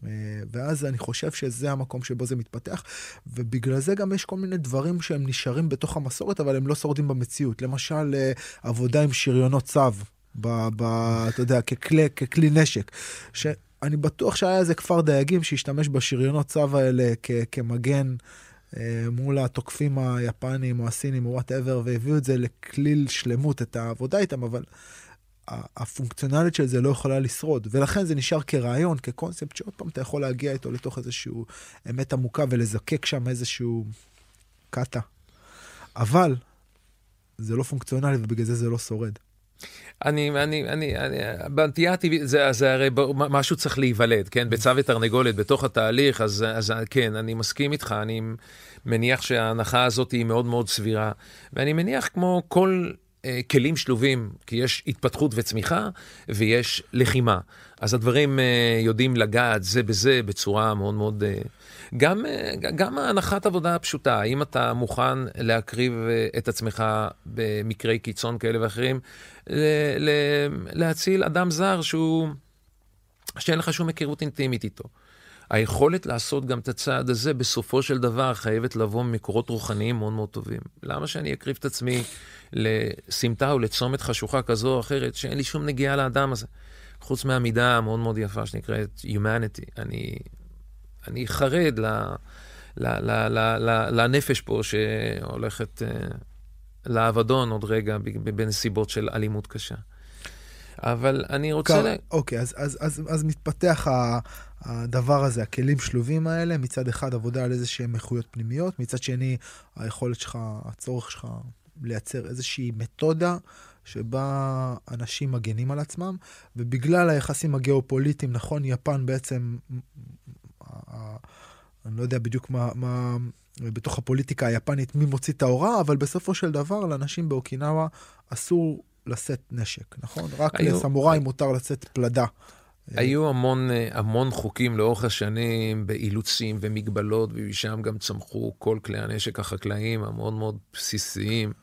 אה, ואז אני חושב שזה המקום שבו זה מתפתח, ובגלל זה גם יש כל מיני דברים שהם נשארים בתוך המסורת, אבל הם לא שורדים במציאות. למשל, אה, עבודה עם שריונות צב, ב, ב, אתה יודע, ככלי, ככלי נשק. שאני בטוח שהיה איזה כפר דייגים שהשתמש בשריונות צב האלה כ, כמגן. אה, מול התוקפים היפנים או הסינים או whatever, והביאו את זה לכליל שלמות, את העבודה איתם, אבל הפונקציונלית של זה לא יכולה לשרוד, ולכן זה נשאר כרעיון, כקונספט, שעוד פעם אתה יכול להגיע איתו לתוך איזשהו אמת עמוקה ולזקק שם איזשהו קאטה. אבל זה לא פונקציונלי ובגלל זה זה לא שורד. אני, אני, אני, אני, בנטייה הטבעית, זה, זה הרי משהו צריך להיוולד, כן? ביצה ותרנגולת בתוך התהליך, אז, אז כן, אני מסכים איתך, אני מניח שההנחה הזאת היא מאוד מאוד סבירה. ואני מניח כמו כל אה, כלים שלובים, כי יש התפתחות וצמיחה ויש לחימה. אז הדברים אה, יודעים לגעת זה בזה בצורה מאוד מאוד... אה, גם, אה, גם ההנחת עבודה הפשוטה, האם אתה מוכן להקריב אה, את עצמך במקרי קיצון כאלה ואחרים, ל- ל- להציל אדם זר שהוא, שאין לך שום היכרות אינטימית איתו. היכולת לעשות גם את הצעד הזה, בסופו של דבר, חייבת לבוא ממקורות רוחניים מאוד מאוד טובים. למה שאני אקריב את עצמי לסמטה או לצומת חשוכה כזו או אחרת, שאין לי שום נגיעה לאדם הזה? חוץ מהמידה המאוד מאוד יפה שנקראת Humanity. אני, אני חרד ל, ל, ל, ל, ל, לנפש פה שהולכת uh, לאבדון עוד רגע בנסיבות של אלימות קשה. אבל אני רוצה... קר, לה... אוקיי, אז, אז, אז, אז מתפתח הדבר הזה, הכלים שלובים האלה, מצד אחד עבודה על איזה שהם איכויות פנימיות, מצד שני היכולת שלך, הצורך שלך לייצר איזושהי מתודה שבה אנשים מגנים על עצמם, ובגלל היחסים הגיאופוליטיים, נכון, יפן בעצם, אני לא יודע בדיוק מה, מה בתוך הפוליטיקה היפנית מי מוציא את ההוראה, אבל בסופו של דבר לאנשים באוקינאווה אסור לשאת נשק, נכון? רק היו... לסמוראי מותר לשאת פלדה. היו המון, המון חוקים לאורך השנים באילוצים ומגבלות, ומשם גם צמחו כל כלי הנשק החקלאיים המאוד מאוד בסיסיים,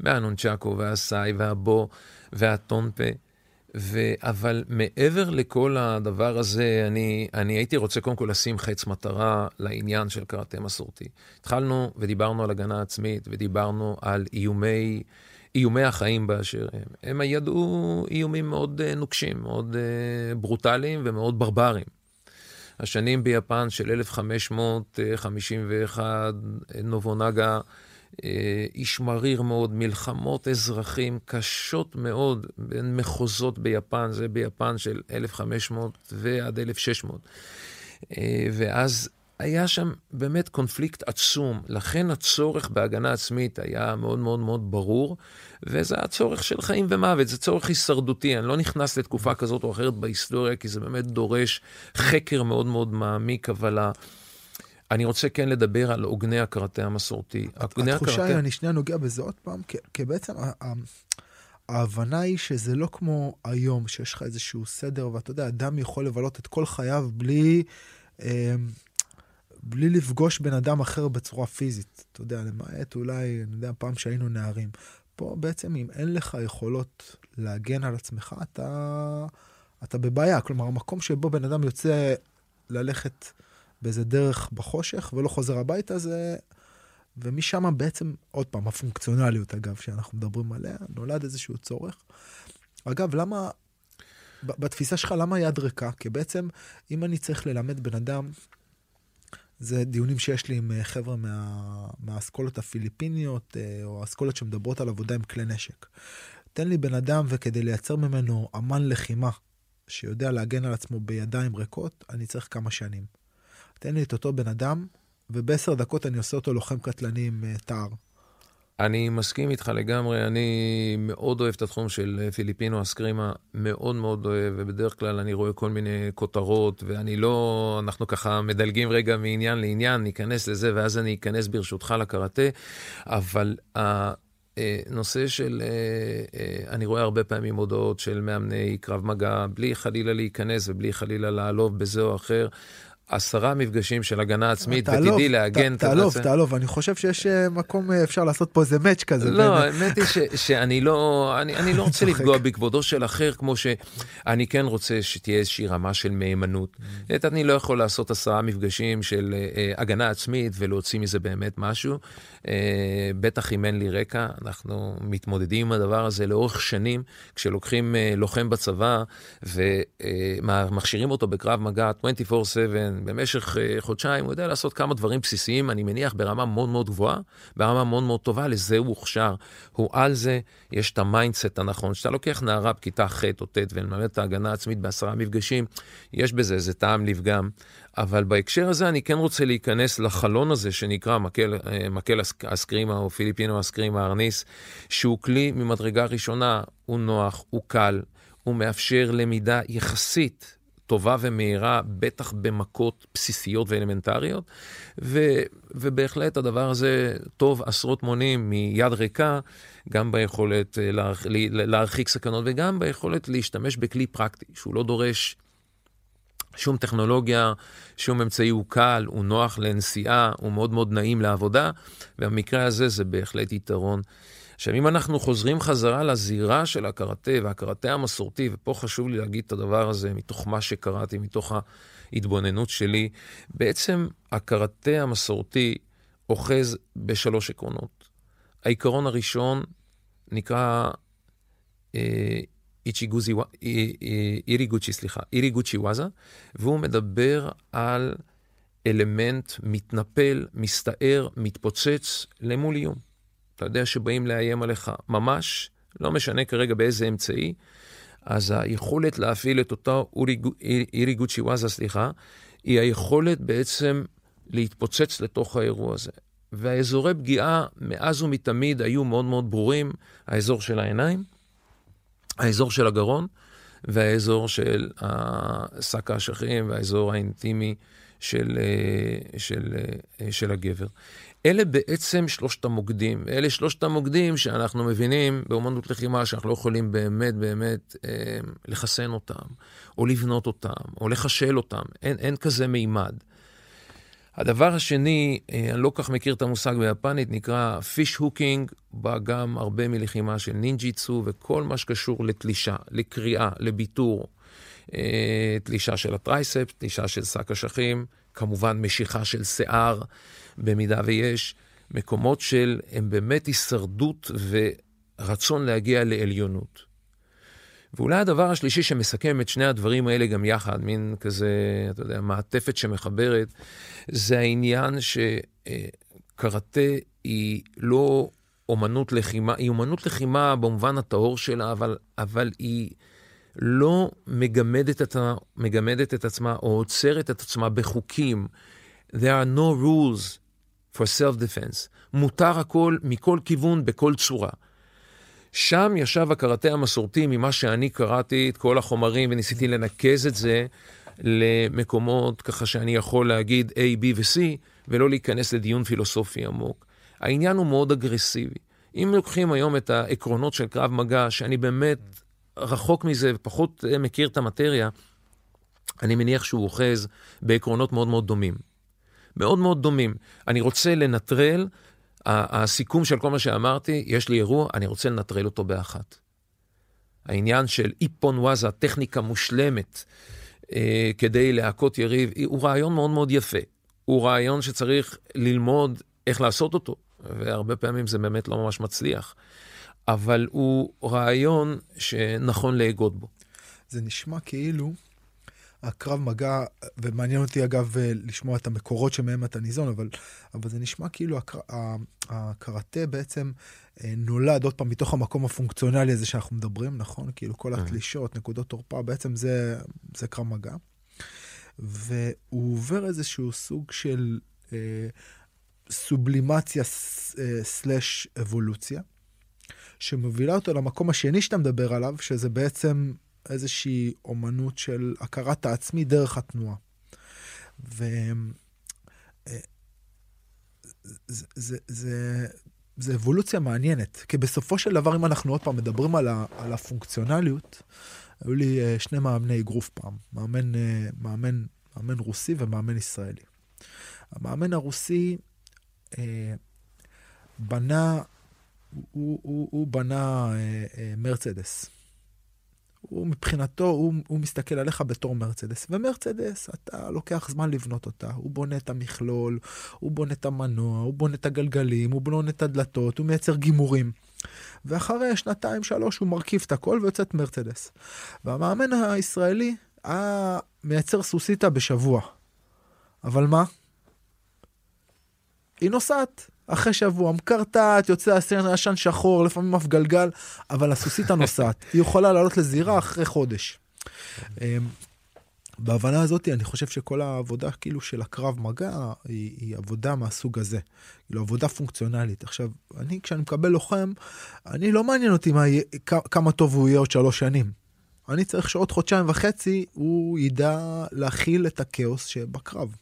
והנונצ'קו והסאי והבו והטונפה. ו... אבל מעבר לכל הדבר הזה, אני, אני הייתי רוצה קודם כל לשים חץ מטרה לעניין של קראטה מסורתי. התחלנו ודיברנו על הגנה עצמית, ודיברנו על איומי, איומי החיים באשר הם. הם ידעו איומים מאוד uh, נוקשים, מאוד uh, ברוטליים ומאוד ברברים. השנים ביפן של 1551, נובונגה, אה, איש מריר מאוד, מלחמות אזרחים קשות מאוד בין מחוזות ביפן, זה ביפן של 1500 ועד 1600. אה, ואז היה שם באמת קונפליקט עצום, לכן הצורך בהגנה עצמית היה מאוד מאוד מאוד ברור, וזה הצורך של חיים ומוות, זה צורך הישרדותי. אני לא נכנס לתקופה כזאת או אחרת בהיסטוריה, כי זה באמת דורש חקר מאוד מאוד מעמיק, אבל אני רוצה כן לדבר על עוגני הקראטה המסורתי. התחושה הקראטה... היא, אני שנייה נוגע בזה עוד פעם, כי, כי בעצם ההבנה היא שזה לא כמו היום, שיש לך איזשהו סדר, ואתה יודע, אדם יכול לבלות את כל חייו בלי... אה, בלי לפגוש בן אדם אחר בצורה פיזית. אתה יודע, למעט אולי, אני יודע, פעם שהיינו נערים. פה בעצם, אם אין לך יכולות להגן על עצמך, אתה, אתה בבעיה. כלומר, המקום שבו בן אדם יוצא ללכת באיזה דרך בחושך ולא חוזר הביתה, זה... ומשם בעצם, עוד פעם, הפונקציונליות, אגב, שאנחנו מדברים עליה, נולד איזשהו צורך. אגב, למה, בתפיסה שלך, למה יד ריקה? כי בעצם, אם אני צריך ללמד בן אדם זה דיונים שיש לי עם אה, חבר'ה מה, מהאסכולות הפיליפיניות, אה, או האסכולות שמדברות על עבודה עם כלי נשק. תן לי בן אדם וכדי לייצר ממנו אמן לחימה, שיודע להגן על עצמו בידיים ריקות, אני צריך כמה שנים. תן לי את אותו בן אדם, ובעשר דקות אני עושה אותו לוחם קטלני עם אה, תער. אני מסכים איתך לגמרי, אני מאוד אוהב את התחום של פיליפינו אסקרימה, מאוד מאוד אוהב, ובדרך כלל אני רואה כל מיני כותרות, ואני לא, אנחנו ככה מדלגים רגע מעניין לעניין, ניכנס לזה, ואז אני אכנס ברשותך לקראטה, אבל הנושא של, אה, אה, אני רואה הרבה פעמים הודעות של מאמני קרב מגע, בלי חלילה להיכנס ובלי חלילה לעלוב בזה או אחר. עשרה מפגשים של הגנה עצמית, ותדעי להגן את תעלוב, תעלוב, אני חושב שיש אה, מקום, אה, אפשר לעשות פה איזה מאץ' כזה. לא, האמת היא שאני לא, אני לא רוצה לפגוע בכבודו של אחר, כמו שאני כן רוצה שתהיה איזושהי רמה של מהימנות. Mm. אני לא יכול לעשות עשרה מפגשים של אה, הגנה עצמית ולהוציא מזה באמת משהו. בטח אם אין לי רקע, אנחנו מתמודדים עם הדבר הזה לאורך שנים, כשלוקחים לוחם בצבא ומכשירים אותו בקרב מגע 24/7, במשך אה, חודשיים, הוא יודע לעשות כמה דברים בסיסיים, אני מניח, ברמה מאוד מאוד גבוהה, ברמה מאוד מאוד טובה, לזה הוא הוכשר. הוא על זה, יש את ה mindset הנכון. כשאתה לוקח נערה בכיתה ח' או ט' ומלמד אותה הגנה העצמית בעשרה מפגשים, יש בזה איזה טעם לפגם. אבל בהקשר הזה אני כן רוצה להיכנס לחלון הזה שנקרא מקל, אה, מקל אסקרימה או פיליפינו אסקרימה ארניס, שהוא כלי ממדרגה ראשונה, הוא נוח, הוא קל, הוא מאפשר למידה יחסית טובה ומהירה, בטח במכות בסיסיות ואלמנטריות, ו, ובהחלט הדבר הזה טוב עשרות מונים מיד ריקה, גם ביכולת אה, להרח, להרחיק סכנות וגם ביכולת להשתמש בכלי פרקטי, שהוא לא דורש שום טכנולוגיה, שום אמצעי הוא קל, הוא נוח לנסיעה, הוא מאוד מאוד נעים לעבודה, ובמקרה הזה זה בהחלט יתרון. עכשיו, אם אנחנו חוזרים חזרה לזירה של הקראטה והקראטה המסורתי, ופה חשוב לי להגיד את הדבר הזה מתוך מה שקראתי, מתוך ההתבוננות שלי, בעצם הקראטה המסורתי אוחז בשלוש עקרונות. העיקרון הראשון נקרא אה, איצ'יגוזי, אה, אה, איריגוצ'י, סליחה, איריגוצ'י וואזה, והוא מדבר על אלמנט מתנפל, מסתער, מתפוצץ למול איום. אתה יודע שבאים לאיים עליך ממש, לא משנה כרגע באיזה אמצעי, אז היכולת להפעיל את אותה אירי גוצ'י וואזה, סליחה, היא היכולת בעצם להתפוצץ לתוך האירוע הזה. והאזורי פגיעה מאז ומתמיד היו מאוד מאוד ברורים, האזור של העיניים, האזור של הגרון והאזור של שק האשכים והאזור האינטימי של, אה, של, אה, של הגבר. אלה בעצם שלושת המוקדים. אלה שלושת המוקדים שאנחנו מבינים באומנות לחימה שאנחנו לא יכולים באמת באמת אה, לחסן אותם, או לבנות אותם, או לחשל אותם. אין, אין כזה מימד. הדבר השני, אה, אני לא כך מכיר את המושג ביפנית, נקרא fish hooking, בא גם הרבה מלחימה של נינג'יצו וכל מה שקשור לתלישה, לקריעה, לביתור. אה, תלישה של הטרייספס, תלישה של שק אשכים, כמובן משיכה של שיער. במידה ויש מקומות של, הם באמת הישרדות ורצון להגיע לעליונות. ואולי הדבר השלישי שמסכם את שני הדברים האלה גם יחד, מין כזה, אתה יודע, מעטפת שמחברת, זה העניין שקראטה היא לא אומנות לחימה, היא אומנות לחימה במובן הטהור שלה, אבל, אבל היא לא מגמדת את, מגמדת את עצמה או עוצרת את עצמה בחוקים, there are no rules for self-defense. מותר הכל מכל כיוון, בכל צורה. שם ישב הקראטה המסורתי, ממה שאני קראתי את כל החומרים וניסיתי לנקז את זה למקומות ככה שאני יכול להגיד A, B ו-C, ולא להיכנס לדיון פילוסופי עמוק. העניין הוא מאוד אגרסיבי. אם לוקחים היום את העקרונות של קרב מגע, שאני באמת רחוק מזה ופחות אה, מכיר את המטריה, אני מניח שהוא אוחז בעקרונות מאוד מאוד דומים. מאוד מאוד דומים. אני רוצה לנטרל, הסיכום של כל מה שאמרתי, יש לי אירוע, אני רוצה לנטרל אותו באחת. העניין של איפון וואזה, טכניקה מושלמת אה, כדי להכות יריב, הוא רעיון מאוד מאוד יפה. הוא רעיון שצריך ללמוד איך לעשות אותו, והרבה פעמים זה באמת לא ממש מצליח. אבל הוא רעיון שנכון לאגוד בו. זה נשמע כאילו הקרב מגע, ומעניין אותי אגב לשמוע את המקורות שמהם אתה ניזון, אבל, אבל זה נשמע כאילו הקר, הקראטה בעצם אה, נולד עוד פעם מתוך המקום הפונקציונלי הזה שאנחנו מדברים, נכון? כאילו כל. התלישות, נקודות תורפה, בעצם זה, זה קרב מגע. והוא עובר איזשהו סוג של אה, סובלימציה אה, סלש אבולוציה, שמובילה אותו למקום השני שאתה מדבר עליו, שזה בעצם איזושהי אומנות של הכרת העצמי דרך התנועה. ו... אה, זה, זה, זה, זה אבולוציה מעניינת, כי בסופו של דבר, אם אנחנו עוד פעם מדברים על, ה, על הפונקציונליות, היו לי אה, שני מאמני אגרוף פעם, מאמן, אה, מאמן, מאמן רוסי ומאמן ישראלי. המאמן הרוסי אה, בנה, הוא, הוא, הוא בנה אה, אה, מרצדס. הוא מבחינתו, הוא, הוא מסתכל עליך בתור מרצדס. ומרצדס, אתה לוקח זמן לבנות אותה. הוא בונה את המכלול, הוא בונה את המנוע, הוא בונה את הגלגלים, הוא בונה את הדלתות, הוא מייצר גימורים. ואחרי שנתיים, שלוש, הוא מרכיב את הכל ויוצאת מרצדס. והמאמן הישראלי היה מייצר סוסיתא בשבוע. אבל מה? היא נוסעת. אחרי שבוע, מקרטעת, יוצא הסרט עשן שחור, לפעמים אף גלגל, אבל הסוסית הנוסעת, היא יכולה לעלות לזירה אחרי חודש. אמ, בהבנה הזאת, אני חושב שכל העבודה כאילו של הקרב מגע היא, היא עבודה מהסוג הזה. כאילו עבודה פונקציונלית. עכשיו, אני, כשאני מקבל לוחם, אני לא מעניין אותי מה, כמה טוב הוא יהיה עוד שלוש שנים. אני צריך שעוד חודשיים וחצי הוא ידע להכיל את הכאוס שבקרב.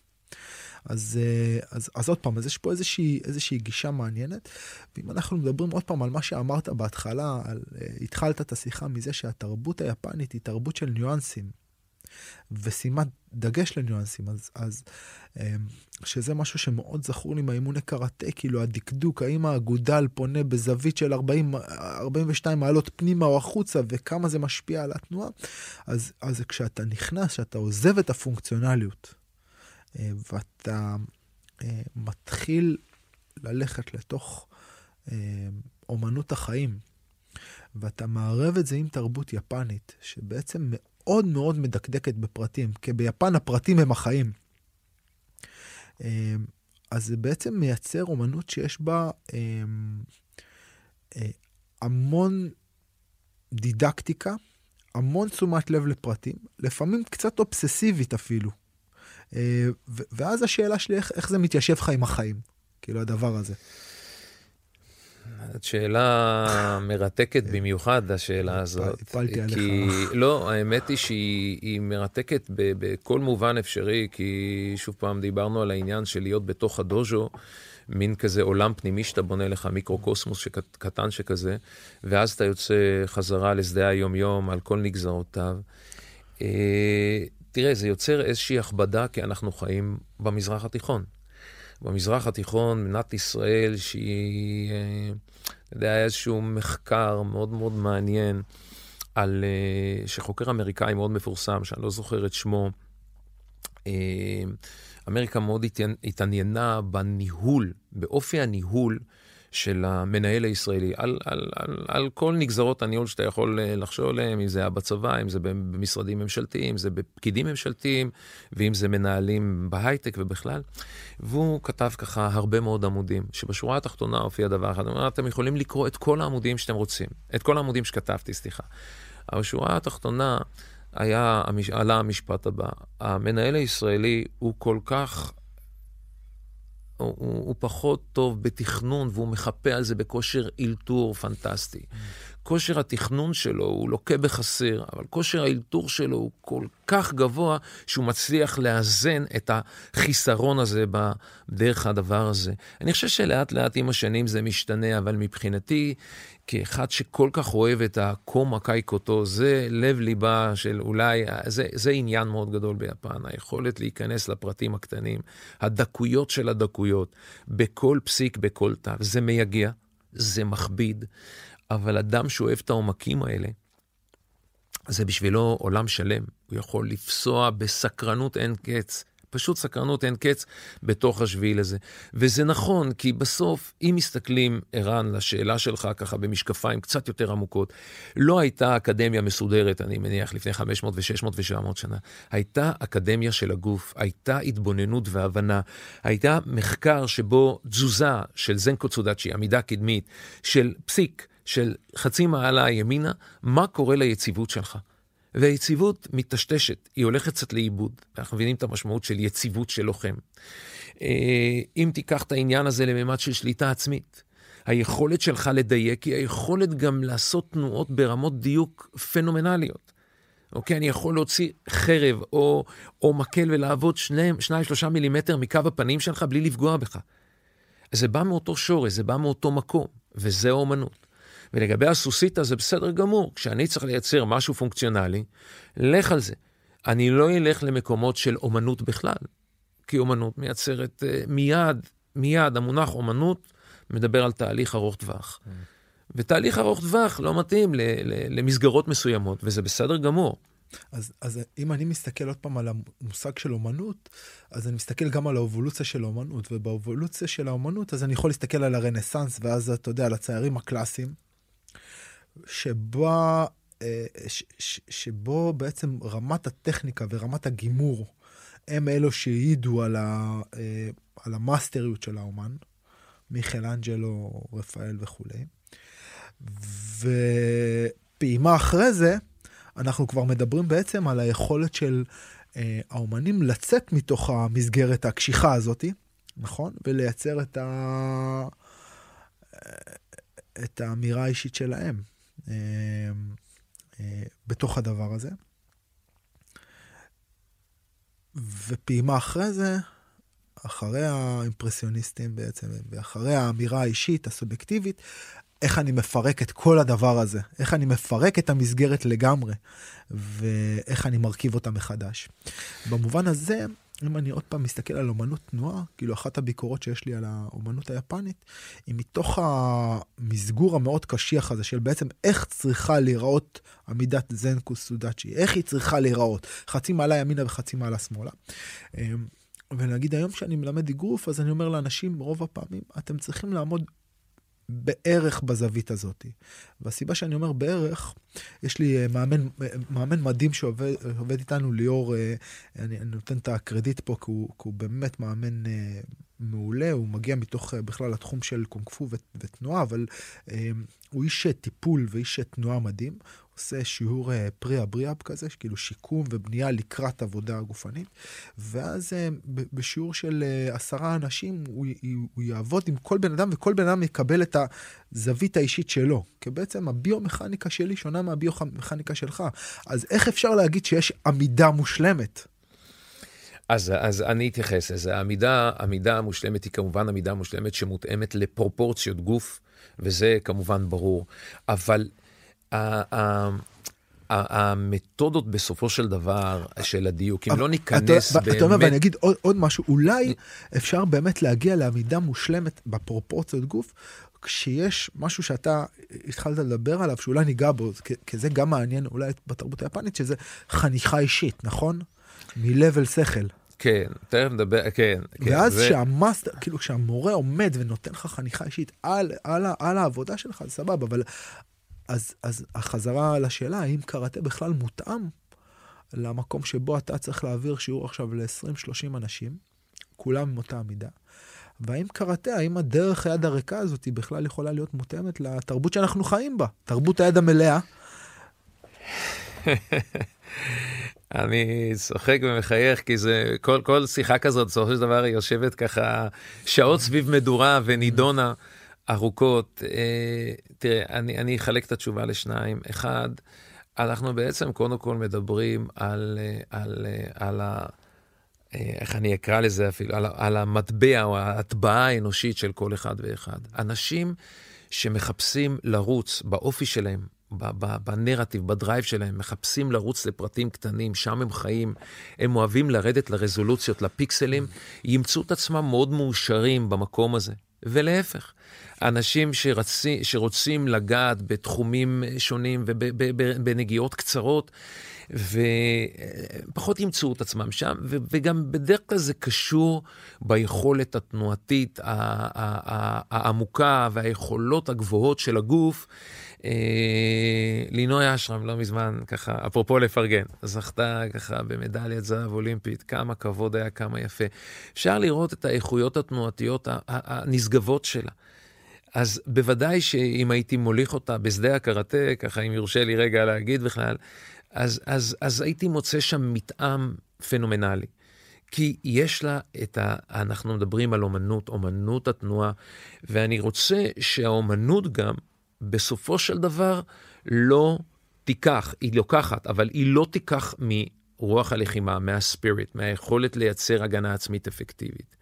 אז, אה, אז, אז עוד פעם, אז יש פה איזושהי, איזושהי גישה מעניינת. ואם אנחנו מדברים עוד פעם על מה שאמרת בהתחלה, על, אה, התחלת את השיחה מזה שהתרבות היפנית היא תרבות של ניואנסים. ושימת דגש לניואנסים, אז, אז אה, שזה משהו שמאוד זכור לי מהאימוני קראטה, כאילו הדקדוק, האם האגודל פונה בזווית של 40, 42 מעלות פנימה או החוצה, וכמה זה משפיע על התנועה, אז, אז כשאתה נכנס, כשאתה עוזב את הפונקציונליות, ואתה אה, מתחיל ללכת לתוך אה, אומנות החיים, ואתה מערב את זה עם תרבות יפנית, שבעצם מאוד מאוד מדקדקת בפרטים, כי ביפן הפרטים הם החיים. אז זה בעצם מייצר אומנות שיש בה המון דידקטיקה, המון תשומת לב לפרטים, לפעמים קצת אובססיבית אפילו. אה, ואז השאלה שלי, איך, איך זה מתיישב לך עם החיים? כאילו, הדבר הזה. זאת שאלה מרתקת במיוחד, השאלה הזאת. הפלתי עליך. כי, לא, האמת היא שהיא מרתקת בכל מובן אפשרי, כי שוב פעם דיברנו על העניין של להיות בתוך הדוז'ו, מין כזה עולם פנימי שאתה בונה לך, מיקרוקוסמוס שקט, קטן שכזה, ואז אתה יוצא חזרה לשדה היום-יום על כל נגזרותיו. אה, תראה, זה יוצר איזושהי הכבדה, כי אנחנו חיים במזרח התיכון. במזרח התיכון, מדינת ישראל, שהיא, אה, אתה יודע, היה איזשהו מחקר מאוד מאוד מעניין, על, אה, שחוקר אמריקאי מאוד מפורסם, שאני לא זוכר את שמו, אה, אמריקה מאוד התעניינה בניהול, באופי הניהול של המנהל הישראלי, על, על, על, על כל נגזרות הניהול שאתה יכול אה, לחשוב עליהן, אם זה היה בצבא, אם זה במשרדים ממשלתיים, אם זה בפקידים ממשלתיים, ואם זה מנהלים בהייטק ובכלל. והוא כתב ככה הרבה מאוד עמודים, שבשורה התחתונה הופיע דבר אחד, הוא אומר, אתם יכולים לקרוא את כל העמודים שאתם רוצים, את כל העמודים שכתבתי, סליחה. אבל בשורה התחתונה היה, עלה המשפט הבא, המנהל הישראלי הוא כל כך הוא, הוא, פחות טוב בתכנון, והוא מחפה על זה בכושר אילתור פנטסטי. Mm. כושר התכנון שלו הוא לוקה בחסר, אבל כושר האלתור שלו הוא כל כך גבוה, שהוא מצליח לאזן את החיסרון הזה דרך הדבר הזה. אני חושב שלאט לאט עם השנים זה משתנה, אבל מבחינתי, כאחד שכל כך אוהב את הקומה קייקוטו, זה לב ליבה של אולי, זה, זה עניין מאוד גדול ביפן, היכולת להיכנס לפרטים הקטנים, הדקויות של הדקויות, בכל פסיק, בכל תו. זה מייגע, זה מכביד. אבל אדם שאוהב את העומקים האלה, זה בשבילו עולם שלם. הוא יכול לפסוע בסקרנות אין קץ, פשוט סקרנות אין קץ בתוך השביל הזה. וזה נכון, כי בסוף, אם מסתכלים, ערן, לשאלה שלך ככה במשקפיים קצת יותר עמוקות, לא הייתה אקדמיה מסודרת, אני מניח, לפני 500 ו-600 ו-700 שנה. הייתה אקדמיה של הגוף, הייתה התבוננות והבנה, הייתה מחקר שבו תזוזה של זנקו צודצ'י, עמידה קדמית, של פסיק, של חצי מעלה ימינה, מה קורה ליציבות שלך. והיציבות מטשטשת, היא הולכת קצת לאיבוד. אנחנו מבינים את המשמעות של יציבות של לוחם. אה, אם תיקח את העניין הזה לממד של שליטה עצמית, היכולת שלך לדייק היא היכולת גם לעשות תנועות ברמות דיוק פנומנליות. אוקיי, אני יכול להוציא חרב או, או מקל ולעבוד שניים, שניים, שלושה מילימטר מקו הפנים שלך בלי לפגוע בך. זה בא מאותו שורש, זה בא מאותו מקום, וזה אומנות. ולגבי הסוסיתא זה בסדר גמור, כשאני צריך לייצר משהו פונקציונלי, לך על זה. אני לא אלך למקומות של אומנות בכלל, כי אומנות מייצרת uh, מיד, מיד, המונח אומנות מדבר על תהליך ארוך טווח. Mm. ותהליך ארוך טווח לא מתאים ל, ל, למסגרות מסוימות, וזה בסדר גמור. אז, אז אם אני מסתכל עוד פעם על המושג של אומנות, אז אני מסתכל גם על האבולוציה של האומנות, ובאבולוציה של האומנות, אז אני יכול להסתכל על הרנסאנס, ואז אתה יודע, על הציירים הקלאסיים, שבה, אה, ש, ש, שבו בעצם רמת הטכניקה ורמת הגימור הם אלו שהעידו על, אה, על המאסטריות של האומן, מיכלנג'לו, רפאל וכולי. ופעימה אחרי זה, אנחנו כבר מדברים בעצם על היכולת של אה, האומנים לצאת מתוך המסגרת הקשיחה הזאת, נכון? ולייצר את, ה... את האמירה האישית שלהם. אה, אה, בתוך הדבר הזה. ופעימה אחרי זה, אחרי האימפרסיוניסטים בעצם, ואחרי האמירה האישית, הסובייקטיבית, איך אני מפרק את כל הדבר הזה, איך אני מפרק את המסגרת לגמרי, ואיך אני מרכיב אותה מחדש. במובן הזה, אם אני עוד פעם מסתכל על אומנות תנועה, כאילו אחת הביקורות שיש לי על האומנות היפנית, היא מתוך המסגור המאוד קשיח הזה של בעצם איך צריכה להיראות עמידת זנקוס סודאצ'י, איך היא צריכה להיראות, חצי מעלה ימינה וחצי מעלה שמאלה. אמ, ונגיד היום שאני מלמד אגרוף, אז אני אומר לאנשים רוב הפעמים, אתם צריכים לעמוד בערך בזווית הזאת. והסיבה שאני אומר בערך, יש לי אה, מאמן, אה, מאמן מדהים שעובד איתנו, ליאור, אה, אני, אני נותן את הקרדיט פה, כי הוא, כי הוא באמת מאמן מעולה, הוא מגיע מתוך בכלל התחום של קונג פו ותנועה, אבל הוא איש טיפול ואיש תנועה מדהים. עושה שיעור פרי-אבריאב כזה, כאילו שיקום ובנייה לקראת עבודה גופנית, ואז אה, בשיעור של אה, עשרה אנשים הוא, הוא יעבוד עם כל בן אדם, וכל בן אדם יקבל את הזווית האישית שלו. כי בעצם הביומכניקה שלי שונה מהביומכניקה שלך. אז איך אפשר להגיד שיש עמידה מושלמת? אז, אז אני אתייחס לזה. העמידה, העמידה המושלמת היא כמובן עמידה מושלמת שמותאמת לפרופורציות גוף, וזה כמובן ברור. אבל המתודות בסופו של דבר של הדיוק, אם לא ניכנס באמת... אתה אומר, ואני אגיד עוד משהו, אולי אפשר באמת להגיע לעמידה מושלמת בפרופורציות גוף, כשיש משהו שאתה התחלת לדבר עליו, שאולי ניגע בו, כי זה גם מעניין אולי בתרבות היפנית, שזה חניכה אישית, נכון? מ-level שכל. כן, תכף נדבר, כן. כן ואז זה... שהמאסטר, כאילו כשהמורה עומד ונותן לך חניכה אישית על, על, על העבודה שלך, זה סבבה, אבל אז, אז החזרה לשאלה, האם קראטה בכלל מותאם למקום שבו אתה צריך להעביר שיעור עכשיו ל-20-30 אנשים, כולם עם אותה מידה, והאם קראטה, האם הדרך היד הריקה הזאת היא בכלל יכולה להיות מותאמת לתרבות שאנחנו חיים בה, תרבות היד המלאה? אני צוחק ומחייך, כי זה, כל, כל שיחה כזאת, בסופו של דבר היא יושבת ככה שעות סביב מדורה ונידונה ארוכות. אה, תראה, אני, אני אחלק את התשובה לשניים. אחד, אנחנו בעצם קודם כל מדברים על, אה, על, אה, על ה... איך אני אקרא לזה אפילו, על, על המטבע או ההטבעה האנושית של כל אחד ואחד. אנשים שמחפשים לרוץ באופי שלהם, בנרטיב, בדרייב שלהם, מחפשים לרוץ לפרטים קטנים, שם הם חיים, הם אוהבים לרדת לרזולוציות, לפיקסלים, ימצאו את עצמם מאוד מאושרים במקום הזה. ולהפך, אנשים שרצי, שרוצים לגעת בתחומים שונים ובנגיעות קצרות, ופחות ימצאו את עצמם שם, וגם בדרך כלל זה קשור ביכולת התנועתית העמוקה והיכולות הגבוהות של הגוף. אה, לינוי אשרם לא מזמן, ככה, אפרופו לפרגן, זכתה ככה במדליית זהב אולימפית, כמה כבוד היה, כמה יפה. אפשר לראות את האיכויות התנועתיות הנשגבות שלה. אז בוודאי שאם הייתי מוליך אותה בשדה הקראטה, ככה אם יורשה לי רגע להגיד בכלל, אז, אז, אז הייתי מוצא שם מתאם פנומנלי. כי יש לה את ה... אנחנו מדברים על אומנות, אומנות התנועה, ואני רוצה שהאומנות גם בסופו של דבר לא תיקח, היא לוקחת, אבל היא לא תיקח מרוח הלחימה, מהספיריט, מהיכולת לייצר הגנה עצמית אפקטיבית.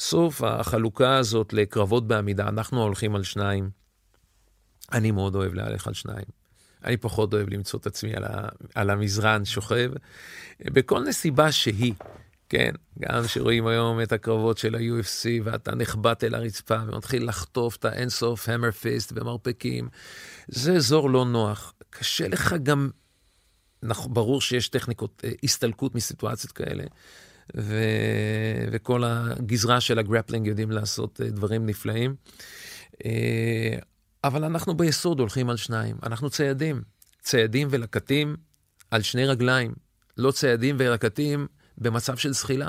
סוף החלוקה הזאת לקרבות בעמידה, אנחנו הולכים על שניים. אני מאוד אוהב להלך על שניים. אני פחות אוהב למצוא את עצמי על, ה, על המזרן שוכב, בכל נסיבה שהיא. כן, גם שרואים היום את הקרבות של ה-UFC ואתה נחבט אל הרצפה ומתחיל לחטוף את האינסוף המר פיסט ומרפקים, זה אזור לא נוח. קשה לך גם, ברור שיש טכניקות אה, הסתלקות מסיטואציות כאלה, ו... וכל הגזרה של הגרפלינג יודעים לעשות אה, דברים נפלאים. אה, אבל אנחנו ביסוד הולכים על שניים, אנחנו ציידים, ציידים ולקטים על שני רגליים, לא ציידים ולקטים במצב של זחילה.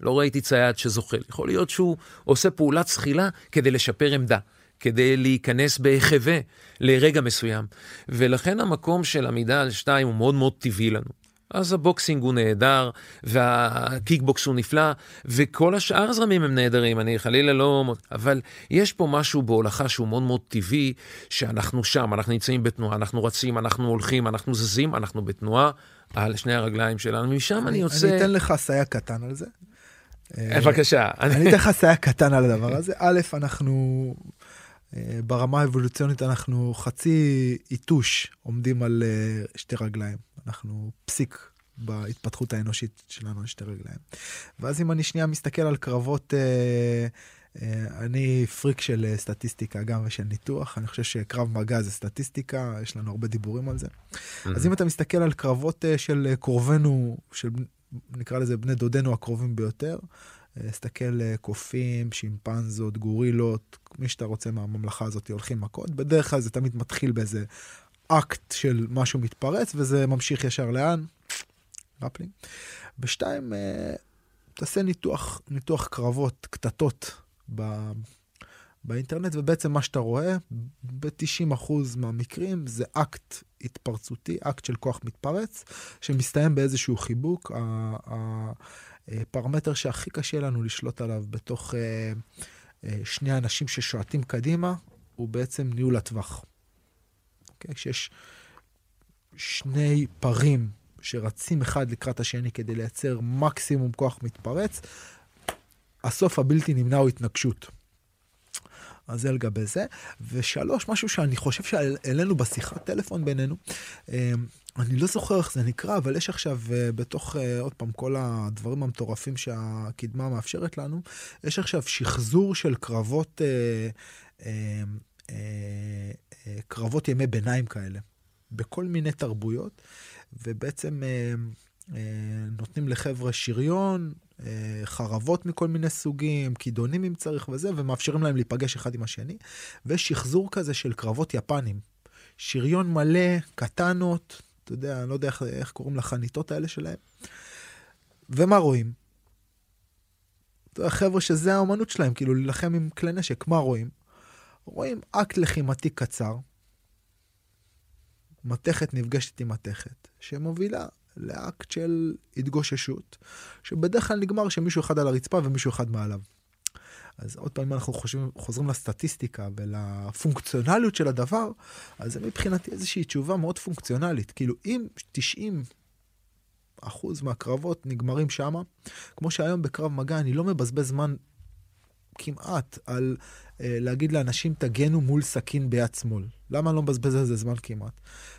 לא ראיתי צייד שזוחל. יכול להיות שהוא עושה פעולת זחילה כדי לשפר עמדה, כדי להיכנס בהיחווה לרגע מסוים. ולכן המקום של עמידה על שתיים הוא מאוד מאוד טבעי לנו. אז הבוקסינג הוא נהדר, והקיקבוקס הוא נפלא, וכל השאר הזרמים הם נהדרים, אני חלילה לא... אבל יש פה משהו בהולכה שהוא מאוד מאוד טבעי, שאנחנו שם, אנחנו נמצאים בתנועה, אנחנו רצים, אנחנו הולכים, אנחנו זזים, אנחנו בתנועה, על שני הרגליים שלנו, משם אני יוצא... אני אתן לך סייע קטן על זה. אה, בבקשה. אני אתן לך סייע קטן על הדבר הזה. א', אנחנו, אה, ברמה האבולוציונית אנחנו חצי יתוש עומדים על אה, שתי רגליים. אנחנו פסיק בהתפתחות האנושית שלנו על שתי רגליים. ואז אם אני שנייה מסתכל על קרבות... אני פריק של סטטיסטיקה גם ושל ניתוח, אני חושב שקרב מגע זה סטטיסטיקה, יש לנו הרבה דיבורים על זה. Mm-hmm. אז אם אתה מסתכל על קרבות של קרובינו, של נקרא לזה בני דודינו הקרובים ביותר, תסתכל קופים, שימפנזות, גורילות, מי שאתה רוצה מהממלכה הזאת הולכים מכות, בדרך כלל זה תמיד מתחיל באיזה אקט של משהו מתפרץ וזה ממשיך ישר לאן? grappling. בשתיים, תעשה ניתוח, ניתוח קרבות, קטטות ב, באינטרנט, ובעצם מה שאתה רואה, ב-90% מהמקרים זה אקט התפרצותי, אקט של כוח מתפרץ, שמסתיים באיזשהו חיבוק. הפרמטר שהכי קשה לנו לשלוט עליו בתוך אה, אה, שני אנשים ששועטים קדימה, הוא בעצם ניהול הטווח. Okay? אוקיי? כשיש שני פרים שרצים אחד לקראת השני כדי לייצר מקסימום כוח מתפרץ, הסוף הבלתי נמנע הוא התנגשות. אז זה לגבי זה. ושלוש, משהו שאני חושב שהעלינו בשיחת טלפון בינינו, אמ, אני לא זוכר איך זה נקרא, אבל יש עכשיו אה, בתוך, אה, עוד פעם, כל הדברים המטורפים שהקדמה מאפשרת לנו, יש עכשיו שחזור של קרבות, אה, קרבות ימי ביניים כאלה, בכל מיני תרבויות, ובעצם נותנים לחבר'ה שריון, אה, חרבות מכל מיני סוגים, כידונים אם צריך וזה, ומאפשרים להם להיפגש אחד עם השני. ויש שחזור כזה של קרבות יפנים. שריון מלא, קטנות, אתה יודע, אני לא יודע איך, איך קוראים לחניתות האלה שלהם. ומה רואים? החבר'ה שזה האומנות שלהם, כאילו להילחם עם כלי נשק, מה רואים? רואים אקט לחימתי קצר, מתכת נפגשת עם מתכת, שמובילה לאקט של התגוששות, שבדרך כלל נגמר שמישהו אחד על הרצפה ומישהו אחד מעליו. אז עוד פעם, אם אנחנו חושבים, חוזרים לסטטיסטיקה ולפונקציונליות של הדבר, אז זה מבחינתי איזושהי תשובה מאוד פונקציונלית. כאילו, אם 90 אחוז מהקרבות נגמרים שמה, כמו שהיום בקרב מגע, אני לא מבזבז זמן כמעט על אה, להגיד לאנשים, תגנו מול סכין ביד שמאל. למה אני לא מבזבז על זה זמן כמעט?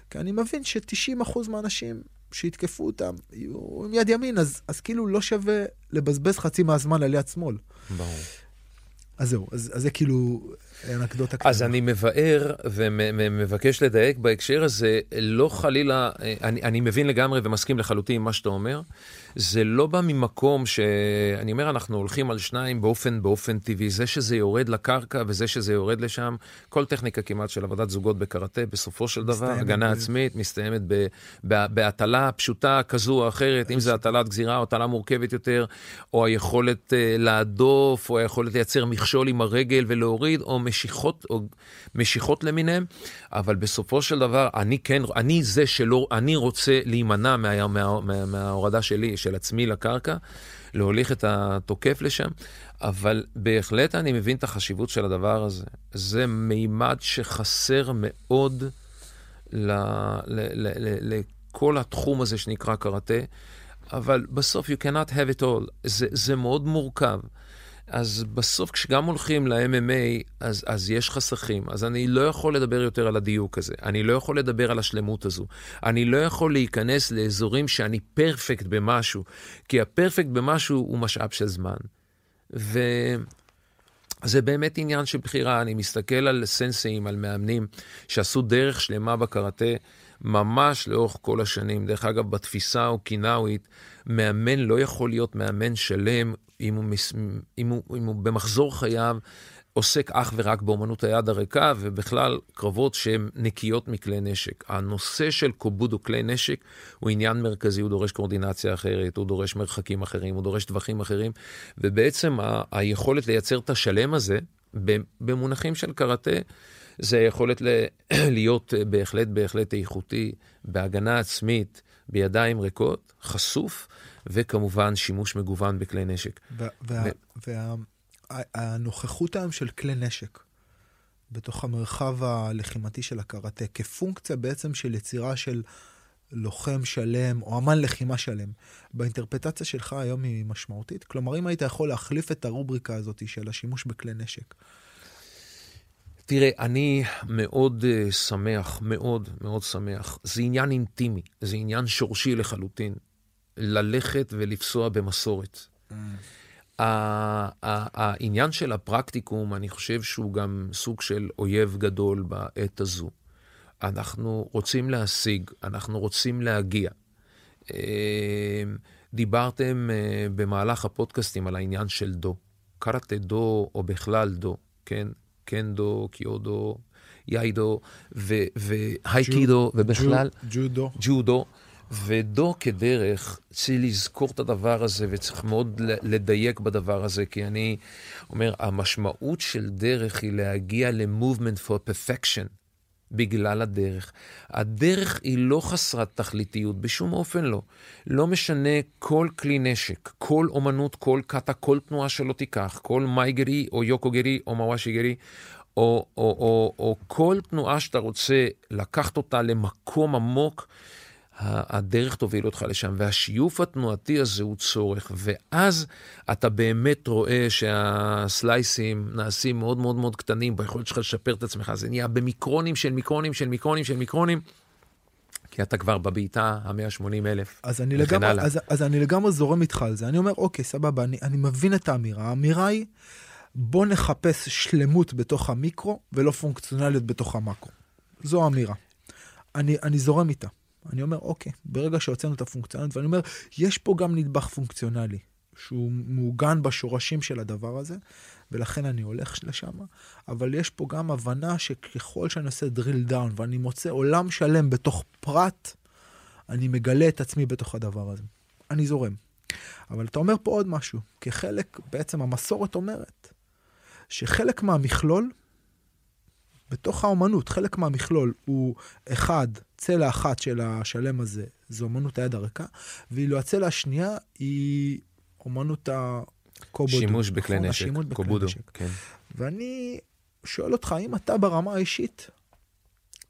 כי אני מבין ש-90% מהאנשים שיתקפו אותם יהיו עם יד ימין, אז, אז כאילו לא שווה לבזבז חצי מהזמן על יד שמאל. ברור. אז זהו, אז, אז זה כאילו אנקדוטה קטנה. אז אני מבאר ומבקש לדייק בהקשר הזה, לא חלילה, אני, אני מבין לגמרי ומסכים לחלוטין עם מה שאתה אומר. זה לא בא ממקום שאני אומר, אנחנו הולכים על שניים באופן, באופן טבעי. זה שזה יורד לקרקע וזה שזה יורד לשם, כל טכניקה כמעט של עבודת זוגות בקראטה, בסופו של דבר, הגנה ב... עצמית, מסתיימת בהטלה פשוטה כזו או אחרת, אם זה הטלת גזירה או הטלה מורכבת יותר, או היכולת uh, להדוף, או היכולת לייצר מכשול עם הרגל ולהוריד, או משיכות, או משיכות למיניהם, אבל בסופו של דבר, אני כן, אני זה שלא, אני רוצה להימנע מה, מה, מה, מההורדה שלי, של עצמי לקרקע, להוליך את התוקף לשם, אבל בהחלט אני מבין את החשיבות של הדבר הזה. זה מימד שחסר מאוד ל, ל, ל, ל, לכל התחום הזה שנקרא קראטה, אבל בסוף you cannot have it all. זה, זה מאוד מורכב. אז בסוף, כשגם הולכים ל-MMA, אז, אז יש חסכים. אז אני לא יכול לדבר יותר על הדיוק הזה. אני לא יכול לדבר על השלמות הזו. אני לא יכול להיכנס לאזורים שאני פרפקט במשהו, כי הפרפקט במשהו הוא משאב של זמן. וזה באמת עניין של בחירה. אני מסתכל על סנסאים, על מאמנים, שעשו דרך שלמה בקראטה. ממש לאורך כל השנים. דרך אגב, בתפיסה האוקינאווית, מאמן לא יכול להיות מאמן שלם אם הוא. אם הוא, אם הוא במחזור חייו עוסק אך ורק באומנות היד הריקה, ובכלל קרבות שהן נקיות מכלי נשק. הנושא של קובודו כלי נשק הוא עניין מרכזי, הוא דורש קואורדינציה אחרת, הוא דורש מרחקים אחרים, הוא דורש טווחים אחרים, ובעצם ה- היכולת לייצר את השלם הזה, במונחים של קראטה, זה היכולת ל- להיות בהחלט בהחלט איכותי, בהגנה עצמית, בידיים ריקות, חשוף, וכמובן שימוש מגוון בכלי נשק. והנוכחות היום של כלי נשק בתוך המרחב הלחימתי של הקראטה, כפונקציה בעצם של יצירה של לוחם שלם או אמן לחימה שלם, באינטרפטציה שלך היום היא משמעותית? כלומר, אם היית יכול להחליף את הרובריקה הזאת של השימוש בכלי נשק, תראה, אני מאוד uh, שמח, מאוד מאוד שמח. זה עניין אינטימי, זה עניין שורשי לחלוטין. ללכת ולפסוע במסורת. Mm. העניין של הפרקטיקום, אני חושב שהוא גם סוג של אויב גדול בעת הזו. אנחנו רוצים להשיג, אנחנו רוצים להגיע. אה, דיברתם אה, במהלך הפודקאסטים על העניין של דו. קראטה דו, או בכלל דו, כן? קנדו, קיודו, יאידו, והייקידו, ובכלל... ג'ודו. ג'ודו. ודו כדרך, צריך לזכור את הדבר הזה וצריך מאוד לדייק בדבר הזה, כי אני אומר, המשמעות של דרך היא להגיע ל-movement for perfection בגלל הדרך. הדרך היא לא חסרת תכליתיות, בשום אופן לא. לא משנה כל כלי נשק, כל אומנות, כל קאטה, כל תנועה שלא תיקח, כל מייגרי או יוקוגרי או מוואשיגרי, או, או, או, או כל תנועה שאתה רוצה לקחת אותה למקום עמוק, הדרך תוביל אותך לשם, והשיוף התנועתי הזה הוא צורך, ואז אתה באמת רואה שהסלייסים נעשים מאוד מאוד מאוד קטנים ביכולת שלך לשפר את עצמך, זה נהיה במיקרונים של מיקרונים של מיקרונים של מיקרונים. כי אתה כבר בבעיטה ה-180 אלף, אז אני, לגמרי, אז, אז אני לגמרי זורם איתך על זה. אני אומר, אוקיי, סבבה, אני, אני מבין את האמירה. האמירה היא, בוא נחפש שלמות בתוך המיקרו ולא פונקציונליות בתוך המקרו. זו האמירה. אני, אני זורם איתה. אני אומר, אוקיי, ברגע שהוצאנו את הפונקציונליות, ואני אומר, יש פה גם נדבך פונקציונלי, שהוא מעוגן בשורשים של הדבר הזה, ולכן אני הולך לשם, אבל יש פה גם הבנה שככל שאני עושה drill down ואני מוצא עולם שלם בתוך פרט, אני מגלה את עצמי בתוך הדבר הזה. אני זורם. אבל אתה אומר פה עוד משהו, כחלק, בעצם המסורת אומרת, שחלק מהמכלול בתוך האומנות, חלק מהמכלול הוא אחד, צלע אחת של השלם הזה, זו אומנות היד הריקה, ואילו הצלע השנייה היא אומנות הקובודו. שימוש בכלי נכון? נשק, השימוש קובודו. נשק. כן. ואני שואל אותך, האם אתה ברמה האישית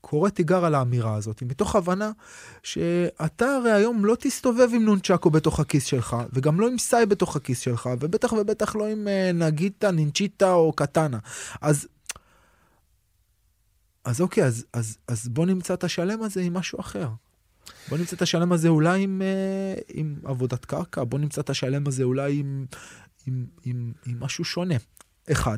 קורא תיגר על האמירה הזאת, מתוך הבנה שאתה הרי היום לא תסתובב עם נונצ'קו בתוך הכיס שלך, וגם לא עם סאי בתוך הכיס שלך, ובטח ובטח לא עם אה, נגיטה, נינצ'יטה או קטנה. אז... אז אוקיי, אז, אז, אז בוא נמצא את השלם הזה עם משהו אחר. בוא נמצא את השלם הזה אולי עם, אה, עם עבודת קרקע, בוא נמצא את השלם הזה אולי עם, עם, עם, עם משהו שונה. אחד.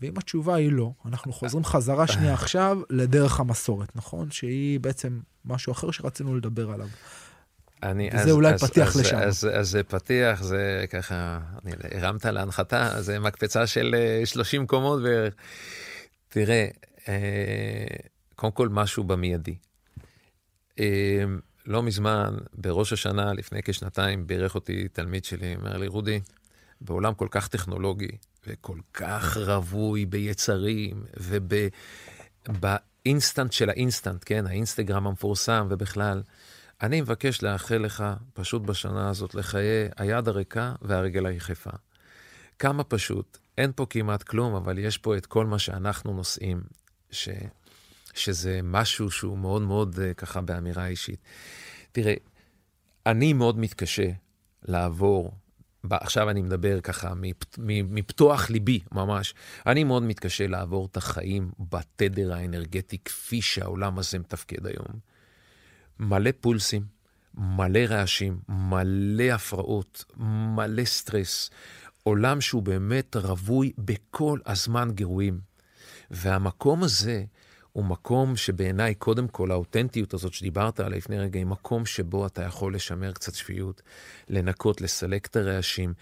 ואם התשובה היא לא, אנחנו חוזרים חזרה שנייה עכשיו לדרך המסורת, נכון? שהיא בעצם משהו אחר שרצינו לדבר עליו. אני, וזה אולי פתיח אז, לשם. אז, אז זה פתיח, זה ככה, אני, הרמת להנחתה, זה מקפצה של אה, 30 קומות בערך. תראה, אה, קודם כל משהו במיידי. אה, לא מזמן, בראש השנה, לפני כשנתיים, בירך אותי תלמיד שלי, אומר לי, רודי, בעולם כל כך טכנולוגי, וכל כך רווי ביצרים, ובאינסטנט של האינסטנט, כן, האינסטגרם המפורסם, ובכלל, אני מבקש לאחל לך, פשוט בשנה הזאת, לחיי היד הריקה והרגל היחפה. כמה פשוט, אין פה כמעט כלום, אבל יש פה את כל מה שאנחנו נושאים, ש... שזה משהו שהוא מאוד מאוד אה, ככה באמירה אישית. תראה, אני מאוד מתקשה לעבור, עכשיו אני מדבר ככה מפתוח ליבי ממש, אני מאוד מתקשה לעבור את החיים בתדר האנרגטי כפי שהעולם הזה מתפקד היום. מלא פולסים, מלא רעשים, מלא הפרעות, מלא סטרס. עולם שהוא באמת רווי בכל הזמן גירויים. והמקום הזה הוא מקום שבעיניי, קודם כל, האותנטיות הזאת שדיברת עליה לפני רגע, היא מקום שבו אתה יכול לשמר קצת שפיות, לנקות, לסלק את הרעשים.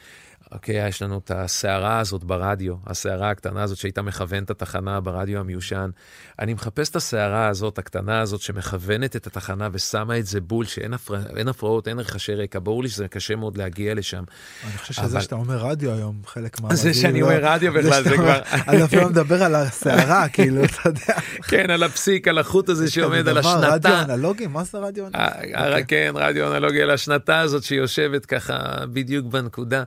אוקיי, יש לנו את הסערה הזאת ברדיו, הסערה הקטנה הזאת שהייתה מכוונת את התחנה ברדיו המיושן. אני מחפש את הסערה הזאת, הקטנה הזאת, שמכוונת את התחנה ושמה את זה בול, שאין הפרע, אין הפרעות, אין רחשי רקע. ברור לי שזה קשה מאוד להגיע לשם. אני חושב שזה אבל- שאתה אומר רדיו היום, חלק מה... זה שאני אומר רדיו בכלל, זה כבר... אני אפילו מדבר על הסערה, כאילו, אתה יודע. כן, על הפסיק, על החוט הזה שעומד על דבר, רדיו השנתה. אנלוגי? מה זה רדיו אנלוגי? אה, אוקיי. כן, רדיו אנלוגי על השנתה הזאת שיושבת ככה בדיוק בנקודה.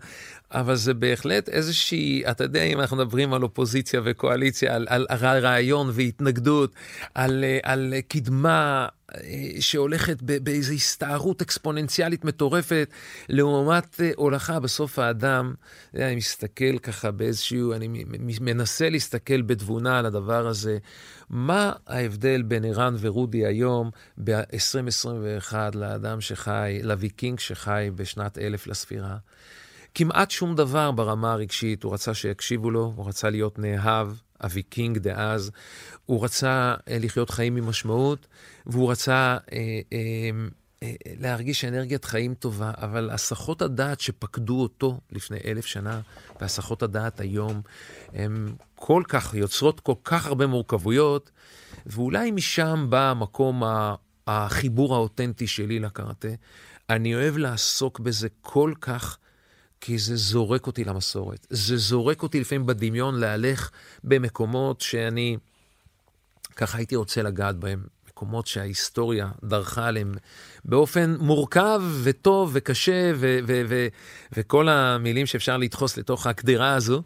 אבל זה בהחלט איזושהי, אתה יודע, אם אנחנו מדברים על אופוזיציה וקואליציה, על, על, רעיון והתנגדות, על, על קדמה אה, שהולכת באיזו הסתערות אקספוננציאלית מטורפת, לעומת אה, הולכה בסוף האדם. אני מסתכל ככה באיזשהו, אני מנסה להסתכל בתבונה על הדבר הזה. מה ההבדל בין ערן ורודי היום ב-2021 לאדם שחי, לוויקינג שחי בשנת אלף לספירה? כמעט שום דבר ברמה הרגשית, הוא רצה שיקשיבו לו, הוא רצה להיות נאהב, הוויקינג דאז, הוא רצה אה, לחיות חיים עם משמעות, והוא רצה אה, אה, אה, להרגיש אנרגיית חיים טובה, אבל הסחות הדעת שפקדו אותו לפני אלף שנה, והסחות הדעת היום, הן כל כך, יוצרות כל כך הרבה מורכבויות, ואולי משם בא המקום ה- החיבור האותנטי שלי לקראטה. אני אוהב לעסוק בזה כל כך, כי זה זורק אותי למסורת. זה זורק אותי לפעמים בדמיון להלך במקומות שאני ככה הייתי רוצה לגעת בהם. מקומות שההיסטוריה דרכה עליהם באופן מורכב וטוב וקשה ו- ו- ו- וכל המילים שאפשר לדחוס לתוך הקדירה הזו,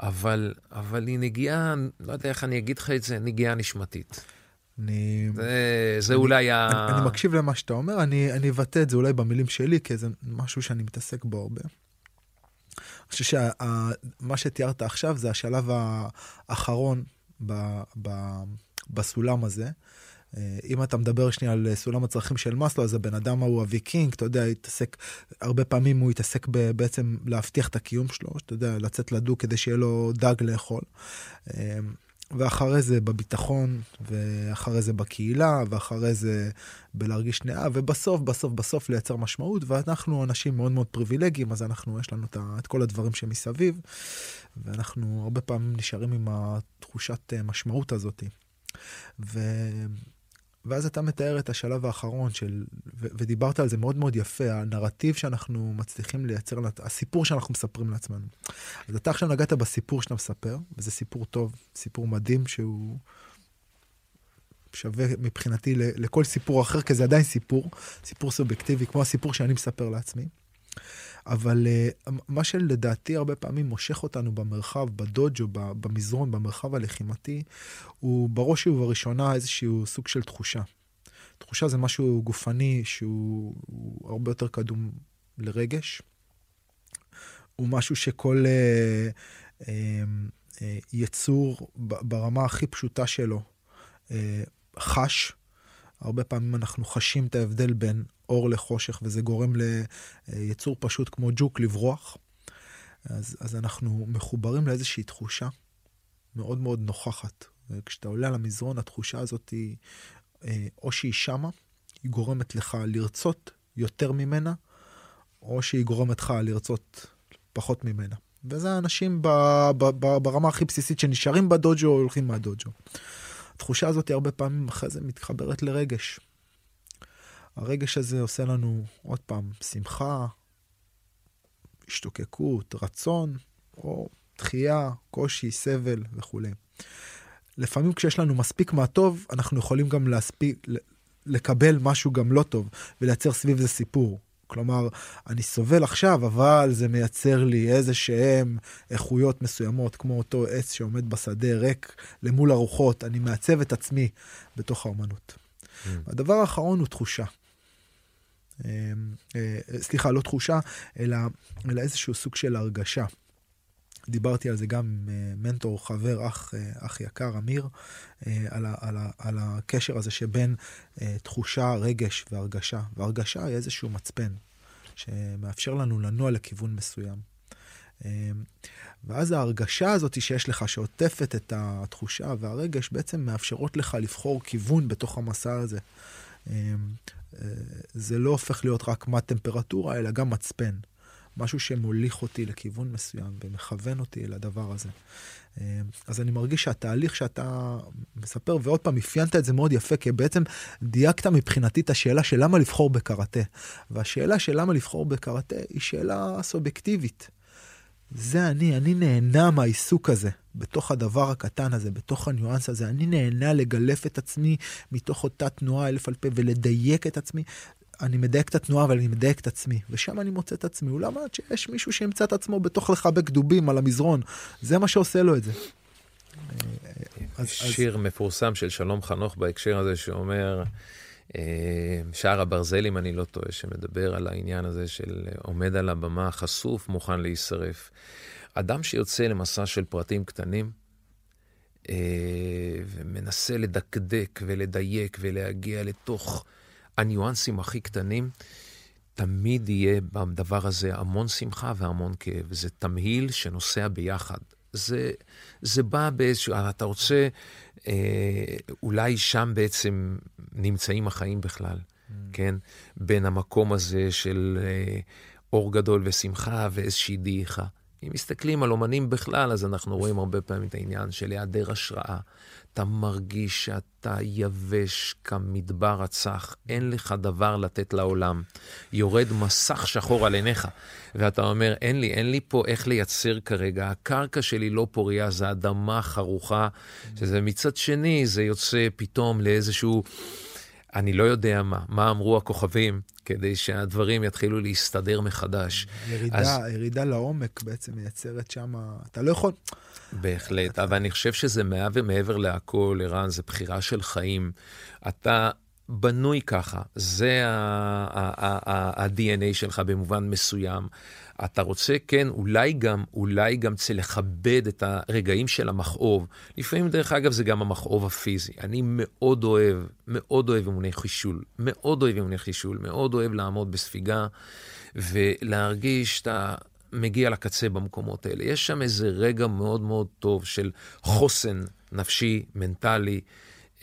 אבל, אבל היא נגיעה, לא יודע איך אני אגיד לך את זה, נגיעה נשמתית. אני... זה, זה אולי ה... אני, אני מקשיב למה שאתה אומר, אני, אני אבטא את זה אולי במילים שלי, כי זה משהו שאני מתעסק בו הרבה. אני חושב שמה שתיארת עכשיו זה השלב האחרון ב, ב, בסולם הזה. אה, אם אתה מדבר שנייה על סולם הצרכים של מאסלו, אז הבן אדם ההוא הוויקינג, אתה יודע, התעסק, הרבה פעמים הוא התעסק ב, בעצם להבטיח את הקיום שלו, אתה יודע, לצאת לדוג כדי שיהיה לו דג לאכול. ואחרי זה בביטחון, ואחרי זה בקהילה, ואחרי זה בלהרגיש נאה, ובסוף, בסוף, בסוף לייצר משמעות, ואנחנו אנשים מאוד מאוד פריבילגיים, אז אנחנו, יש לנו את כל הדברים שמסביב, ואנחנו הרבה פעמים נשארים עם התחושת אה, משמעות הזאת. ו... ואז אתה מתאר את השלב האחרון של, ו- ודיברת על זה מאוד מאוד יפה, הנרטיב שאנחנו מצליחים לייצר, הסיפור שאנחנו מספרים לעצמנו. אז אתה עכשיו נגעת בסיפור שאתה מספר, וזה סיפור טוב, סיפור מדהים שהוא, שווה מבחינתי לכל סיפור אחר, כי זה עדיין סיפור, סיפור סובייקטיבי, כמו הסיפור שאני מספר לעצמי. אבל uh, מה שלדעתי הרבה פעמים מושך אותנו במרחב, בדוג'ו, במזרון, במרחב הלחימתי, הוא בראש ובראשונה איזשהו סוג של תחושה. תחושה זה משהו גופני שהוא הרבה יותר קדום לרגש. הוא משהו שכל uh, uh, uh, יצור ברמה הכי פשוטה שלו uh, חש. הרבה פעמים אנחנו חשים את ההבדל בין אור לחושך, וזה גורם ליצור פשוט כמו ג'וק לברוח. אז, אז אנחנו מחוברים לאיזושהי תחושה מאוד מאוד נוכחת. וכשאתה עולה על המזרון, התחושה הזאת היא, אה, או שהיא שמה, היא גורמת לך לרצות יותר ממנה, או שהיא גורמת לך לרצות פחות ממנה. וזה האנשים ברמה הכי בסיסית שנשארים בדוג'ו או הולכים מהדוג'ו. התחושה הזאת הרבה פעמים אחרי זה מתחברת לרגש. הרגש הזה עושה לנו, עוד פעם, שמחה, השתוקקות, רצון, או דחייה, קושי, סבל וכולי. לפעמים כשיש לנו מספיק מה טוב, אנחנו יכולים גם להספיק, לקבל משהו גם לא טוב, ולייצר סביב זה סיפור. כלומר, אני סובל עכשיו, אבל זה מייצר לי איזה שהם איכויות מסוימות, כמו אותו עץ שעומד בשדה ריק למול הרוחות, אני מעצב את עצמי בתוך האומנות. Mm. הדבר האחרון הוא תחושה. אה, אה, סליחה, לא תחושה, אלא, אלא איזשהו סוג של הרגשה. דיברתי על זה גם עם אה, מנטור, חבר, אח, אח יקר, אמיר, על, ה, על, ה, על הקשר הזה שבין תחושה, רגש והרגשה. והרגשה היא איזשהו מצפן שמאפשר לנו לנוע לכיוון מסוים. ואז ההרגשה הזאת שיש לך, שעוטפת את התחושה והרגש, בעצם מאפשרות לך לבחור כיוון בתוך המסע הזה. זה לא הופך להיות רק מה טמפרטורה, אלא גם מצפן. משהו שמוליך אותי לכיוון מסוים ומכוון אותי לדבר הזה. אז אני מרגיש שהתהליך שאתה מספר, ועוד פעם, אפיינת את זה מאוד יפה, כי בעצם דייקת מבחינתי את השאלה של למה לבחור בקראטה. והשאלה של למה לבחור בקראטה היא שאלה סובייקטיבית. זה אני, אני נהנה מהעיסוק הזה, בתוך הדבר הקטן הזה, בתוך הניואנס הזה. אני נהנה לגלף את עצמי מתוך אותה תנועה אלף אלפי ולדייק את עצמי. אני מדייק את התנועה, אבל אני מדייק את עצמי. ושם אני מוצא את עצמי. אולי אמרת שיש מישהו שימצא את עצמו בתוך לחבק דובים על המזרון. זה מה שעושה לו את זה. אז, שיר אז... מפורסם של שלום חנוך בהקשר הזה, שאומר, אה, שער הברזל, אם אני לא טועה, שמדבר על העניין הזה של עומד על הבמה חשוף, מוכן להישרף. אדם שיוצא למסע של פרטים קטנים, אה, ומנסה לדקדק ולדייק ולהגיע לתוך הניואנסים הכי קטנים, תמיד יהיה בדבר הזה המון שמחה והמון כאב. זה תמהיל שנוסע ביחד. זה, זה בא באיזשהו, אתה רוצה, אה, אולי שם בעצם נמצאים החיים בכלל, mm. כן? בין המקום הזה של אה, אור גדול ושמחה ואיזושהי דעיכה. אם מסתכלים על אומנים בכלל, אז אנחנו רואים הרבה פעמים את העניין של היעדר השראה. אתה מרגיש שאתה יבש כמדבר הצח, אין לך דבר לתת לעולם. יורד מסך שחור על עיניך, ואתה אומר, אין לי, אין לי פה איך לייצר כרגע. הקרקע שלי לא פוריה, זה אדמה חרוכה, שזה מצד שני, זה יוצא פתאום לאיזשהו... אני לא יודע מה, מה אמרו הכוכבים, כדי שהדברים יתחילו להסתדר מחדש. ירידה, אז... ירידה לעומק בעצם מייצרת שם, אתה לא יכול... בהחלט. אבל אני חושב שזה מעבר, מעבר להכל, ערן, זה בחירה של חיים. אתה בנוי ככה, זה ה-DNA שלך במובן מסוים. אתה רוצה, כן, אולי גם, אולי גם צריך לכבד את הרגעים של המכאוב. לפעמים, דרך אגב, זה גם המכאוב הפיזי. אני מאוד אוהב, מאוד אוהב אימוני חישול. מאוד אוהב אימוני חישול. מאוד אוהב לעמוד בספיגה ולהרגיש שאתה מגיע לקצה במקומות האלה. יש שם איזה רגע מאוד מאוד טוב של חוסן נפשי, מנטלי.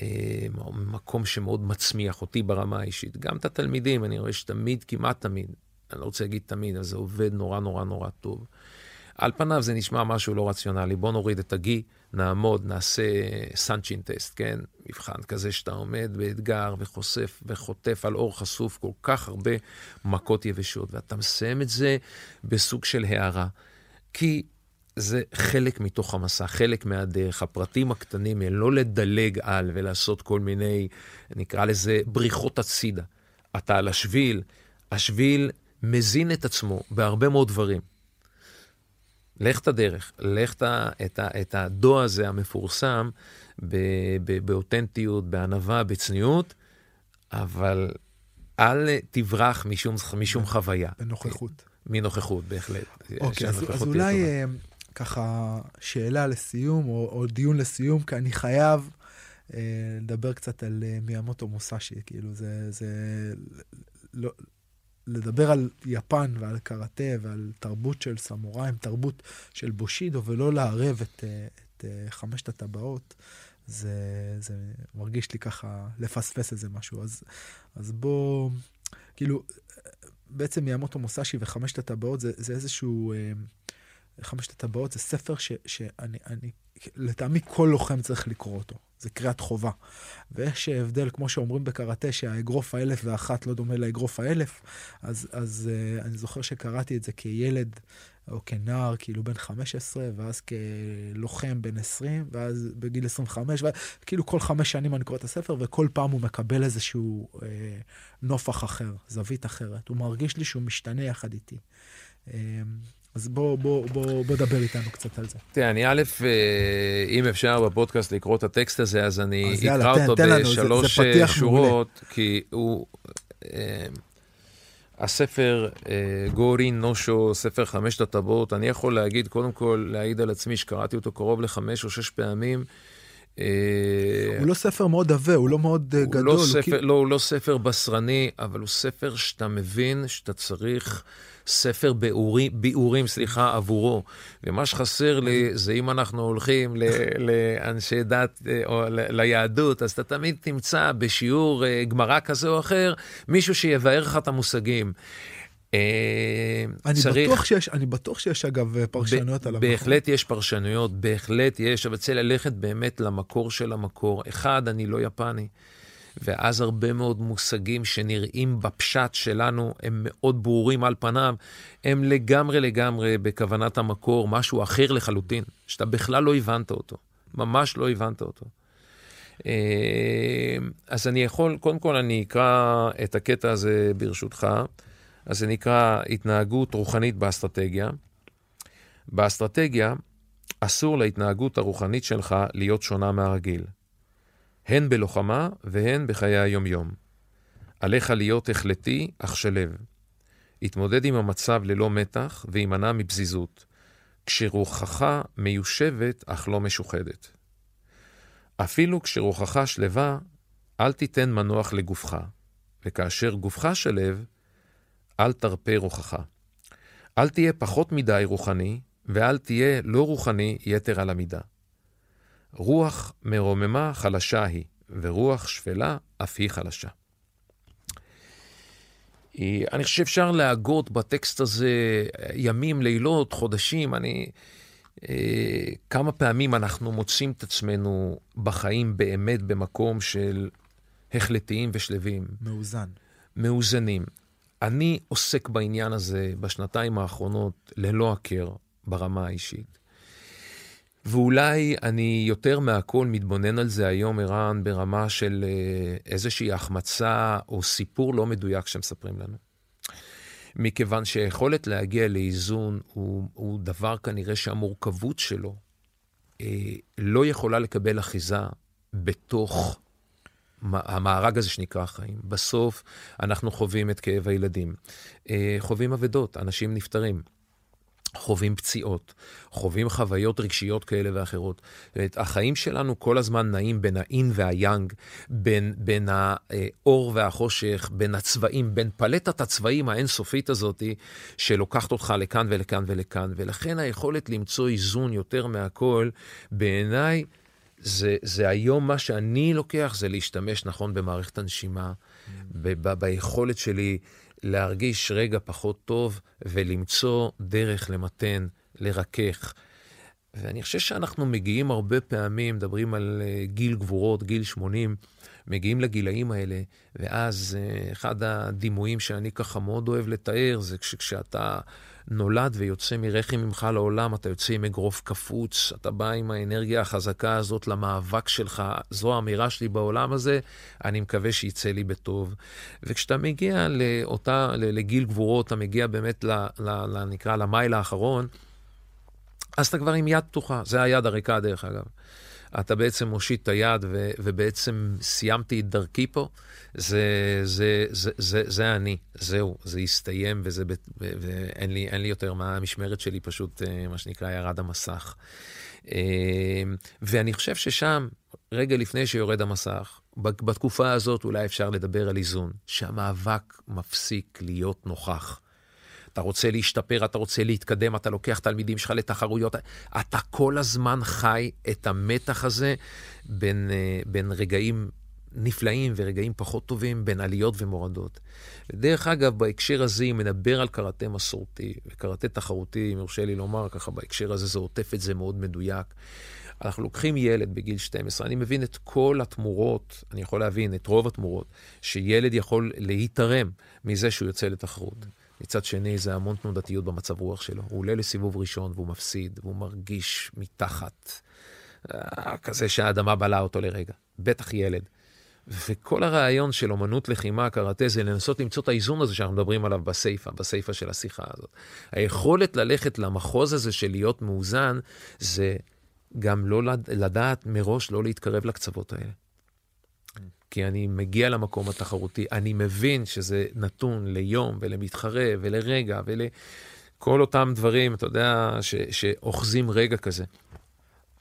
אה, מקום שמאוד מצמיח אותי ברמה האישית. גם את התלמידים, אני רואה שתמיד, כמעט תמיד, אני לא רוצה להגיד תמיד, אבל זה עובד נורא נורא נורא טוב. על פניו זה נשמע משהו לא רציונלי. בוא נוריד את הגי, נעמוד, נעשה סנצ'ין טסט, כן? מבחן כזה שאתה עומד באתגר וחושף וחוטף על אור חשוף כל כך הרבה מכות יבשות, ואתה מסיים את זה בסוג של הערה. כי זה חלק מתוך המסע, חלק מהדרך. הפרטים הקטנים הם לא לדלג על ולעשות כל מיני, נקרא לזה, בריחות הצידה. אתה על השביל, השביל מזין את עצמו בהרבה מאוד דברים. לך את הדרך, לך את, את הדו הזה המפורסם באותנטיות, בענווה, בצניעות, אבל אל תברח משום, משום חוויה. בנוכחות. מנוכחות, בהחלט. אוקיי, אז, אז אולי אה, ככה שאלה לסיום, או, או דיון לסיום, כי אני חייב אה, לדבר קצת על אה, מיאמוטו מוסאשי, כאילו זה, זה לא, לדבר על יפן ועל קראטה ועל תרבות של סמוראים, תרבות של בושידו, ולא לערב את, אה, את, אה, חמשת הטבעות. זה, זה מרגיש לי ככה לפספס איזה משהו. אז, אז בוא, כאילו, בעצם מיאמוטו מוסאשי וחמשת הטבעות זה, זה איזשהו... אה, חמשת הטבעות זה ספר ש, שאני, אני, לטעמי כל לוחם צריך לקרוא אותו. זה קריאת חובה. ויש הבדל, כמו שאומרים בקראטה, שהאגרוף האלף ואחת לא דומה לאגרוף האלף, אז, אז uh, אני זוכר שקראתי את זה כילד או כנער, כאילו בן 15, ואז כלוחם בן 20, ואז בגיל 25, וכאילו כל חמש שנים אני קורא את הספר, וכל פעם הוא מקבל איזשהו אה, נופח אחר, זווית אחרת. הוא מרגיש לי שהוא משתנה יחד איתי. אה, אז בוא, בוא, בוא, בוא דבר איתנו קצת על זה. תראה, אני א', אה, אם אפשר בפודקאסט לקרוא את הטקסט הזה, אז אני אז אקרא יאללה, אותו תן, בשלוש זה, זה אה, שורות, מעולה. כי הוא... אה, הספר גורין נושו, ספר חמשת הטבעות, אני יכול להגיד, קודם כל, להעיד על עצמי שקראתי אותו קרוב לחמש או שש פעמים. הוא לא ספר מאוד עבה, הוא לא מאוד הוא גדול. לא, הוא ספר, כאילו... לא, הוא לא ספר בשרני, אבל הוא ספר שאתה מבין שאתה צריך... ספר ביאורים, ביאורים, סליחה, עבורו. ומה שחסר לי זה אם אנחנו הולכים לאנשי דת אה, או ליהדות, אז אתה תמיד תמצא בשיעור אה, גמרא כזה או אחר, מישהו שיבאר לך את המושגים. אה, אני, צריך... בטוח שיש, אני בטוח שיש אגב פרשנויות על המקור. בהחלט יש פרשנויות, בהחלט יש, אבל צריך ללכת באמת למקור של המקור. אחד, אני לא יפני. ואז הרבה מאוד מושגים שנראים בפשט שלנו, הם מאוד ברורים על פניו, הם לגמרי לגמרי בכוונת המקור, משהו אחר לחלוטין, שאתה בכלל לא הבנת אותו, ממש לא הבנת אותו. אה, אז אני יכול, קודם כל אני אקרא את הקטע הזה ברשותך. אז זה נקרא התנהגות רוחנית באסטרטגיה. באסטרטגיה אסור להתנהגות הרוחנית שלך להיות שונה מהרגיל. הן בלוחמה והן בחיי היומיום. עליך להיות החלטי, אך שלב. התמודד עם המצב ללא מתח והימנע מפזיזות, כשרוחך מיושבת אך לא משוחדת. אפילו כשרוחך שלווה, אל תיתן מנוח לגופך, וכאשר גופך שלב, אל תרפה רוחך. אל תהיה פחות מדי רוחני, ואל תהיה לא רוחני יתר על המידה. רוח מרוממה חלשה היא, ורוח שפלה אף היא חלשה. אני חושב שאפשר להגות בטקסט הזה ימים, לילות, חודשים. אני... אה, כמה פעמים אנחנו מוצאים את עצמנו בחיים באמת במקום של החלטיים ושלווים. מאוזן. מאוזנים. אני עוסק בעניין הזה בשנתיים האחרונות ללא הכר ברמה האישית. ואולי אני יותר מהכל מתבונן על זה היום, ערן, ברמה של אה, איזושהי החמצה או סיפור לא מדויק שמספרים לנו. מכיוון שהיכולת להגיע לאיזון הוא, הוא דבר כנראה שהמורכבות שלו אה, לא יכולה לקבל אחיזה בתוך המארג הזה שנקרא חיים. בסוף אנחנו חווים את כאב הילדים, אה, חווים אבדות, אנשים נפטרים. חווים פציעות, חווים חוויות רגשיות כאלה ואחרות. זאת החיים שלנו כל הזמן נעים בין האין והיאנג, בין, בין האור והחושך, בין הצבעים, בין פלטת הצבעים האינסופית הזאת, שלוקחת אותך לכאן ולכאן ולכאן. ולכן היכולת למצוא איזון יותר מהכל, בעיניי, זה, זה היום מה שאני לוקח, זה להשתמש נכון במערכת הנשימה, mm. ב- ב- ביכולת שלי להרגיש רגע פחות טוב ולמצוא דרך למתן, לרכך. ואני חושב שאנחנו מגיעים הרבה פעמים, מדברים על אה, גיל גבורות, גיל 80, מגיעים לגילאים האלה, ואז אה, אחד הדימויים שאני ככה מאוד אוהב לתאר, זה כשאתה נולד ויוצא מרחם ממך לעולם, אתה יוצא עם אגרוף קפוץ, אתה בא עם האנרגיה החזקה הזאת למאבק שלך, זו האמירה שלי בעולם הזה, אני מקווה שיצא לי בטוב. וכשאתה מגיע לאותה, לגיל גבורות, אתה מגיע באמת, ל, ל, ל, נקרא, למייל האחרון, אז אתה כבר עם יד פתוחה, זה היד הריקה דרך אגב. אתה בעצם מושיט את היד ו, ובעצם סיימתי את דרכי פה, זה, זה, זה, זה, זה אני, זהו, זה הסתיים וזה, ואין לי, לי יותר מה, המשמרת שלי פשוט, אה, מה שנקרא, ירד המסך. אה, ואני חושב ששם, רגע לפני שיורד המסך, בתקופה הזאת אולי אפשר לדבר על איזון, שהמאבק מפסיק להיות נוכח. אתה רוצה להשתפר, אתה רוצה להתקדם, אתה לוקח תלמידים שלך לתחרויות, אתה כל הזמן חי את המתח הזה בין, אה, בין רגעים נפלאים ורגעים פחות טובים, בין עליות ומורדות. דרך אגב, בהקשר הזה, אם נדבר על קראטה מסורתי וקראטה תחרותי, אם יורשה לי לומר ככה, בהקשר הזה זה עוטף את זה מאוד מדויק. אנחנו לוקחים ילד בגיל 12, אני מבין את כל התמורות, אני יכול להבין את רוב התמורות, שילד יכול להיתרם מזה שהוא יוצא לתחרות. מצד שני, זה המון תנודתיות במצב רוח שלו. הוא עולה לסיבוב ראשון והוא מפסיד, והוא מרגיש מתחת, אה, כזה שהאדמה בלעה אותו לרגע. בטח ילד. וכל הרעיון של אומנות לחימה, קראטה, זה לנסות למצוא את האיזון הזה שאנחנו מדברים עליו בסיפא, בסיפא של השיחה הזאת. היכולת ללכת למחוז הזה של להיות מאוזן, זה גם לא לדעת מראש לא להתקרב לקצוות האלה. כי אני מגיע למקום התחרותי, אני מבין שזה נתון ליום ולמתחרה ולרגע ולכל אותם דברים, אתה יודע, ש, שאוחזים רגע כזה.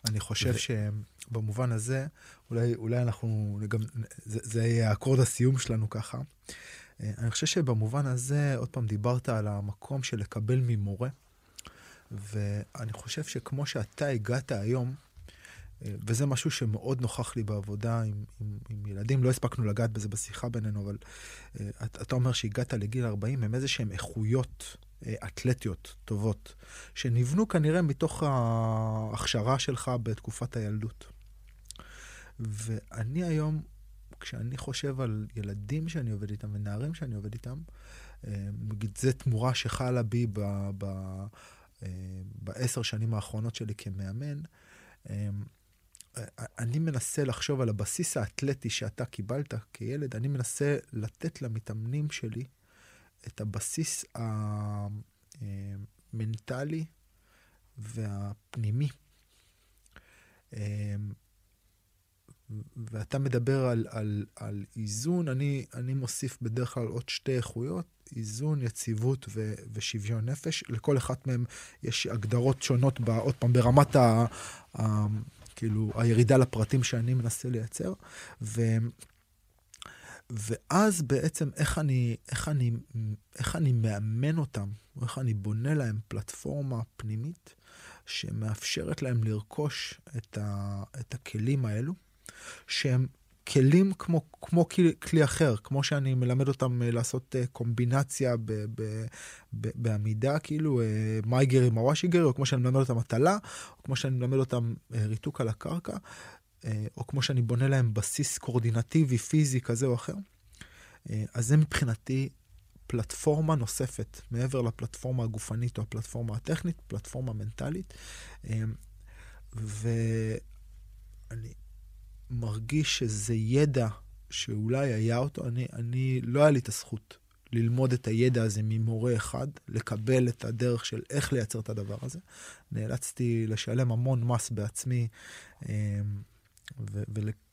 אני חושב ו... שבמובן הזה, אולי, אולי אנחנו, גם, זה, זה יהיה אקורד הסיום שלנו ככה. אה, אני חושב שבמובן הזה, עוד פעם, דיברת על המקום של לקבל ממורה, ואני חושב שכמו שאתה הגעת היום, וזה משהו שמאוד נוכח לי בעבודה עם, עם, עם ילדים, לא הספקנו לגעת בזה בשיחה בינינו, אבל uh, אתה אומר שהגעת לגיל 40, הם איזה שהם איכויות uh, אתלטיות טובות, שנבנו כנראה מתוך ההכשרה שלך בתקופת הילדות. ואני היום, כשאני חושב על ילדים שאני עובד איתם ונערים שאני עובד איתם, נגיד, זו תמורה שחלה בי בעשר שנים האחרונות שלי כמאמן. אני מנסה לחשוב על הבסיס האתלטי שאתה קיבלת כילד, אני מנסה לתת למתאמנים שלי את הבסיס המנטלי והפנימי. ואתה מדבר על, על, על איזון, אני, אני מוסיף בדרך כלל עוד שתי איכויות, איזון, יציבות ו, ושוויון נפש. לכל אחת מהן יש הגדרות שונות, ב, עוד פעם, ברמת ה, ה, כאילו, הירידה לפרטים שאני מנסה לייצר. ו... ואז בעצם איך אני, איך, אני, איך אני מאמן אותם, או איך אני בונה להם פלטפורמה פנימית שמאפשרת להם לרכוש את, ה, את הכלים האלו, שהם כלים כמו, כמו כלי, כלי אחר, כמו שאני מלמד אותם אה, לעשות אה, קומבינציה ב, ב, ב, בעמידה, כאילו אה, מייגר עם הוואשיגר, או כמו שאני מלמד אותם הטלה, או כמו שאני מלמד אותם ריתוק על הקרקע, או כמו שאני בונה להם בסיס קורדינטיבי, פיזי כזה או אחר. אז זה מבחינתי פלטפורמה נוספת, מעבר לפלטפורמה הגופנית או הפלטפורמה הטכנית, פלטפורמה מנטלית. ואני מרגיש שזה ידע שאולי היה אותו, אני, אני, לא היה לי את הזכות ללמוד את הידע הזה ממורה אחד, לקבל את הדרך של איך לייצר את הדבר הזה. נאלצתי לשלם המון מס בעצמי אמ,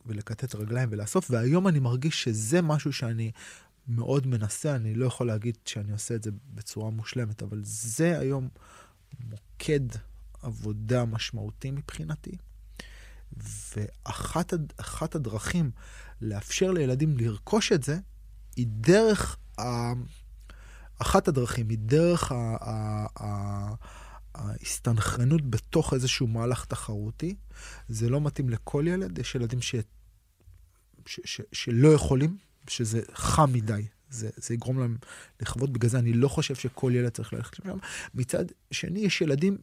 ולקטט רגליים ולאסוף, והיום אני מרגיש שזה משהו שאני מאוד מנסה, אני לא יכול להגיד שאני עושה את זה בצורה מושלמת, אבל זה היום מוקד עבודה משמעותי מבחינתי. ואחת הדרכים לאפשר לילדים לרכוש את זה, היא דרך, ה... אחת הדרכים היא דרך ה... ה... ה... ההסתנכרנות בתוך איזשהו מהלך תחרותי. זה לא מתאים לכל ילד, יש ילדים ש... ש... ש... שלא יכולים, שזה חם מדי. זה, זה יגרום להם לכבוד, בגלל זה אני לא חושב שכל ילד צריך ללכת לשם. מצד שני, יש ילדים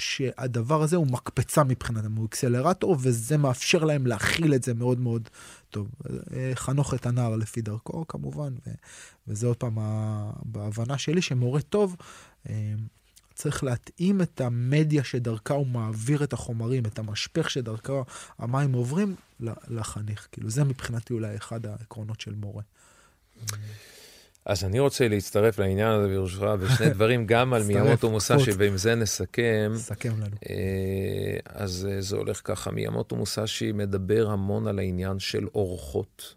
שהדבר הזה הוא מקפצה מבחינתם, הוא אקסלרטור, וזה מאפשר להם להכיל את זה מאוד מאוד טוב. אה, חנוך את הנער לפי דרכו, כמובן, ו, וזה עוד פעם בהבנה שלי שמורה טוב, אה, צריך להתאים את המדיה שדרכה הוא מעביר את החומרים, את המשפך שדרכה המים עוברים לחניך. כאילו, זה מבחינתי אולי אחד העקרונות של מורה. אז אני רוצה להצטרף לעניין הזה ברשותך בשני דברים, גם על מיאמוטו מוסאשי, ועם זה נסכם. סכם לנו. אה, אז אה, זה הולך ככה, מיאמוטו מוסאשי מדבר המון על העניין של אורחות.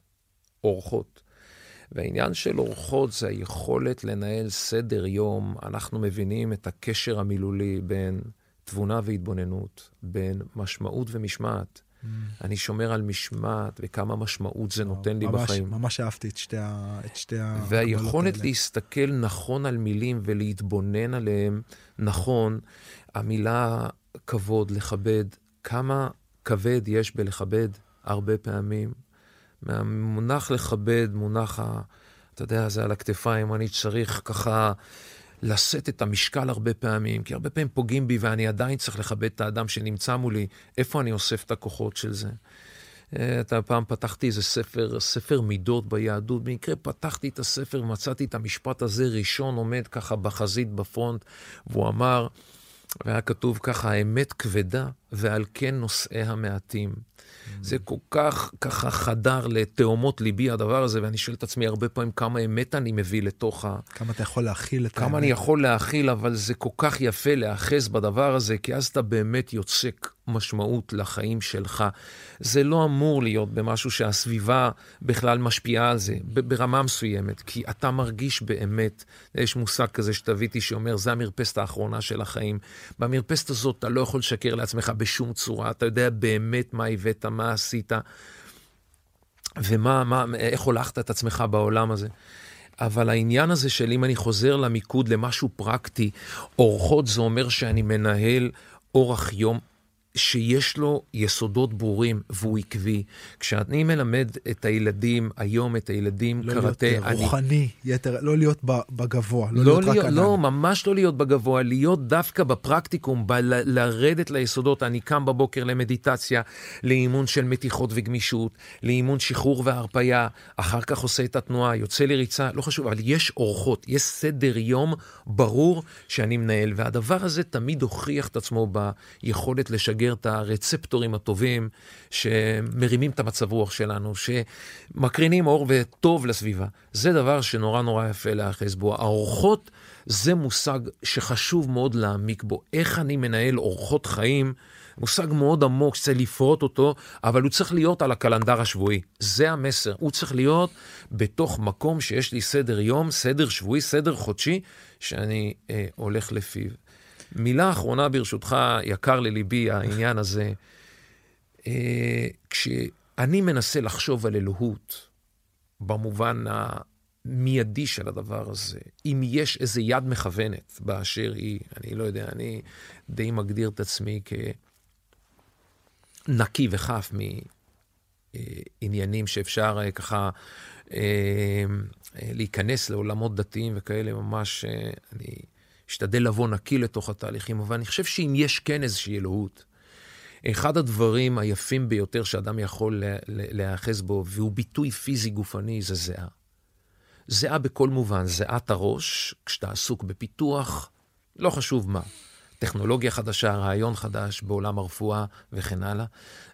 אורחות. והעניין של אורחות זה היכולת לנהל סדר יום. אנחנו מבינים את הקשר המילולי בין תבונה והתבוננות, בין משמעות ומשמעת. Mm. אני שומר על משמעת וכמה משמעות זה נותן לי ממש, בחיים. ממש אהבתי את שתי ה... את שתי והיכולת האלה. להסתכל נכון על מילים ולהתבונן עליהם נכון, המילה כבוד, לכבד, כמה כבד יש בלכבד הרבה פעמים. מהמונח לכבד, מונח ה... אתה יודע, זה על הכתפיים, אני צריך ככה לשאת את המשקל הרבה פעמים, כי הרבה פעמים פוגעים בי ואני עדיין צריך לכבד את האדם שנמצא מולי, איפה אני אוסף את הכוחות של זה? אה, אתה פעם פתחתי איזה ספר, ספר מידות ביהדות, במקרה פתחתי את הספר ומצאתי את המשפט הזה ראשון עומד ככה בחזית בפרונט, והוא אמר, והיה כתוב ככה, האמת כבדה ועל כן נושאיה מעטים. זה כל כך ככה חדר לתאומות ליבי הדבר הזה, ואני שואל את עצמי הרבה פעמים כמה אמת אני מביא לתוך ה... כמה אתה יכול להכיל את האמת. כמה אני יכול להכיל, אבל זה כל כך יפה להיאחז בדבר הזה, כי אז אתה באמת יוצק משמעות לחיים שלך. זה לא אמור להיות במשהו שהסביבה בכלל משפיעה על זה, ברמה מסוימת, כי אתה מרגיש באמת, יש מושג כזה שתביתי שאומר, זה המרפסת האחרונה של החיים. במרפסת הזאת אתה לא יכול לשקר לעצמך בשום צורה, אתה יודע באמת מה הבאת, מה עשית, ומה, מה, איך הולכת את עצמך בעולם הזה. אבל העניין הזה של אם אני חוזר למיקוד, למשהו פרקטי, אורחות זה אומר שאני מנהל אורח יום שיש לו יסודות ברורים והוא עקבי. כשאני מלמד את הילדים, היום את הילדים לא קראטה, להיות אני... רוחני, יתר, לא להיות בגבוה, לא, לא להיות להיות רק ענן. לא, ממש לא להיות בגבוה, להיות דווקא בפרקטיקום, ב- לרדת ליסודות. אני קם בבוקר למדיטציה, לאימון של מתיחות וגמישות, לאימון שחרור והרפייה, אחר כך עושה את התנועה, יוצא לריצה, לא חשוב, אבל יש אורחות, יש סדר יום ברור שאני מנהל, והדבר הזה תמיד הוכיח את עצמו ביכולת לשגר את הרצפטורים הטובים, שמרימים את המצב רוח שלנו, שמקרינים אור וטוב לסביבה. זה דבר שנורא נורא יפה להיאחז בו. האורחות זה מושג שחשוב מאוד להעמיק בו. איך אני מנהל אורחות חיים, מושג מאוד עמוק, שצריך לפרוט אותו, אבל הוא צריך להיות על הקלנדר השבועי. זה המסר. הוא צריך להיות בתוך מקום שיש לי סדר יום, סדר שבועי, סדר חודשי, שאני אה, הולך לפיו. מילה אחרונה ברשותך, יקר לליבי העניין הזה. אה, כשאני מנסה לחשוב על אלוהות, במובן המיידי של הדבר הזה, אם יש איזה יד מכוונת באשר היא, אני לא יודע, אני די מגדיר את עצמי כנקי וחף מעניינים שאפשר אה, ככה אה, להיכנס לעולמות דתיים וכאלה, ממש, אני אשתדל לבוא נקי לתוך התהליכים, אבל אני חושב שאם יש כן איזושהי אלוהות, אחד הדברים היפים ביותר שאדם יכול להיאחז בו, והוא ביטוי פיזי גופני, זה זיעה. זיעה בכל מובן, זיעת הראש, כשאתה עסוק בפיתוח, לא חשוב מה. טכנולוגיה חדשה, רעיון חדש בעולם הרפואה וכן הלאה,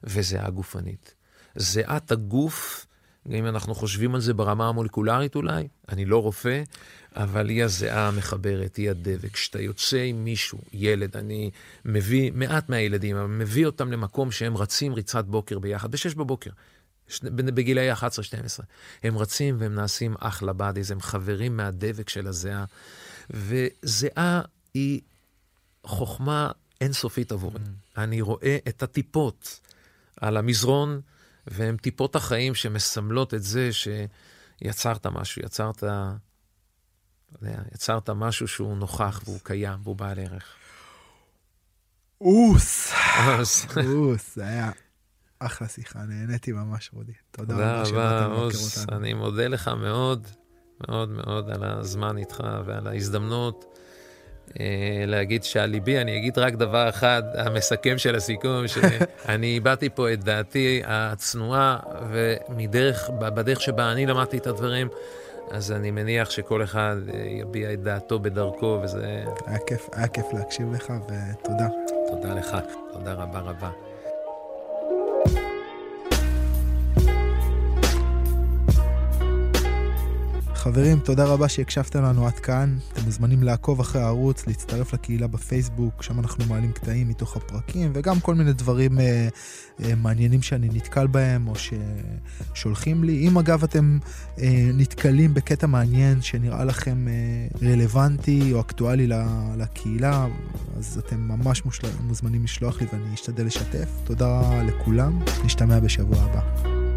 וזיעה גופנית. זיעת הגוף, אם אנחנו חושבים על זה ברמה המולקולרית אולי, אני לא רופא, אבל היא הזיעה המחברת, היא הדבק. כשאתה יוצא עם מישהו, ילד, אני מביא מעט מהילדים, אבל מביא אותם למקום שהם רצים ריצת בוקר ביחד, ב-6 בבוקר, בגילאי 11-12. הם רצים והם נעשים אחלה באדיז, הם חברים מהדבק של הזיעה. וזיעה היא חוכמה אינסופית עבורי. Mm. אני רואה את הטיפות על המזרון, והן טיפות החיים שמסמלות את זה שיצרת משהו, יצרת... יודע, יצרת משהו שהוא נוכח והוא קיים והוא בעל ערך. אוס. אוס, זה היה אחלה שיחה, נהניתי ממש, רודי. תודה רבה שבאתם לבקר אותנו. אני מודה לך מאוד, מאוד מאוד על הזמן איתך ועל ההזדמנות להגיד שעל ליבי, אני אגיד רק דבר אחד, המסכם של הסיכום, שאני הבעתי פה את דעתי הצנועה, ומדרך, בדרך שבה אני למדתי את הדברים, אז אני מניח שכל אחד אה, יביע את דעתו בדרכו, וזה... היה כיף, היה כיף להקשיב לך, ותודה. תודה לך, תודה רבה רבה. חברים, תודה רבה שהקשבתם לנו עד כאן. אתם מוזמנים לעקוב אחרי הערוץ, להצטרף לקהילה בפייסבוק, שם אנחנו מעלים קטעים מתוך הפרקים, וגם כל מיני דברים אה, אה, מעניינים שאני נתקל בהם, או ששולחים לי. אם אגב אתם אה, נתקלים בקטע מעניין שנראה לכם אה, רלוונטי או אקטואלי לקהילה, אז אתם ממש מושל... מוזמנים לשלוח לי ואני אשתדל לשתף. תודה לכולם, נשתמע בשבוע הבא.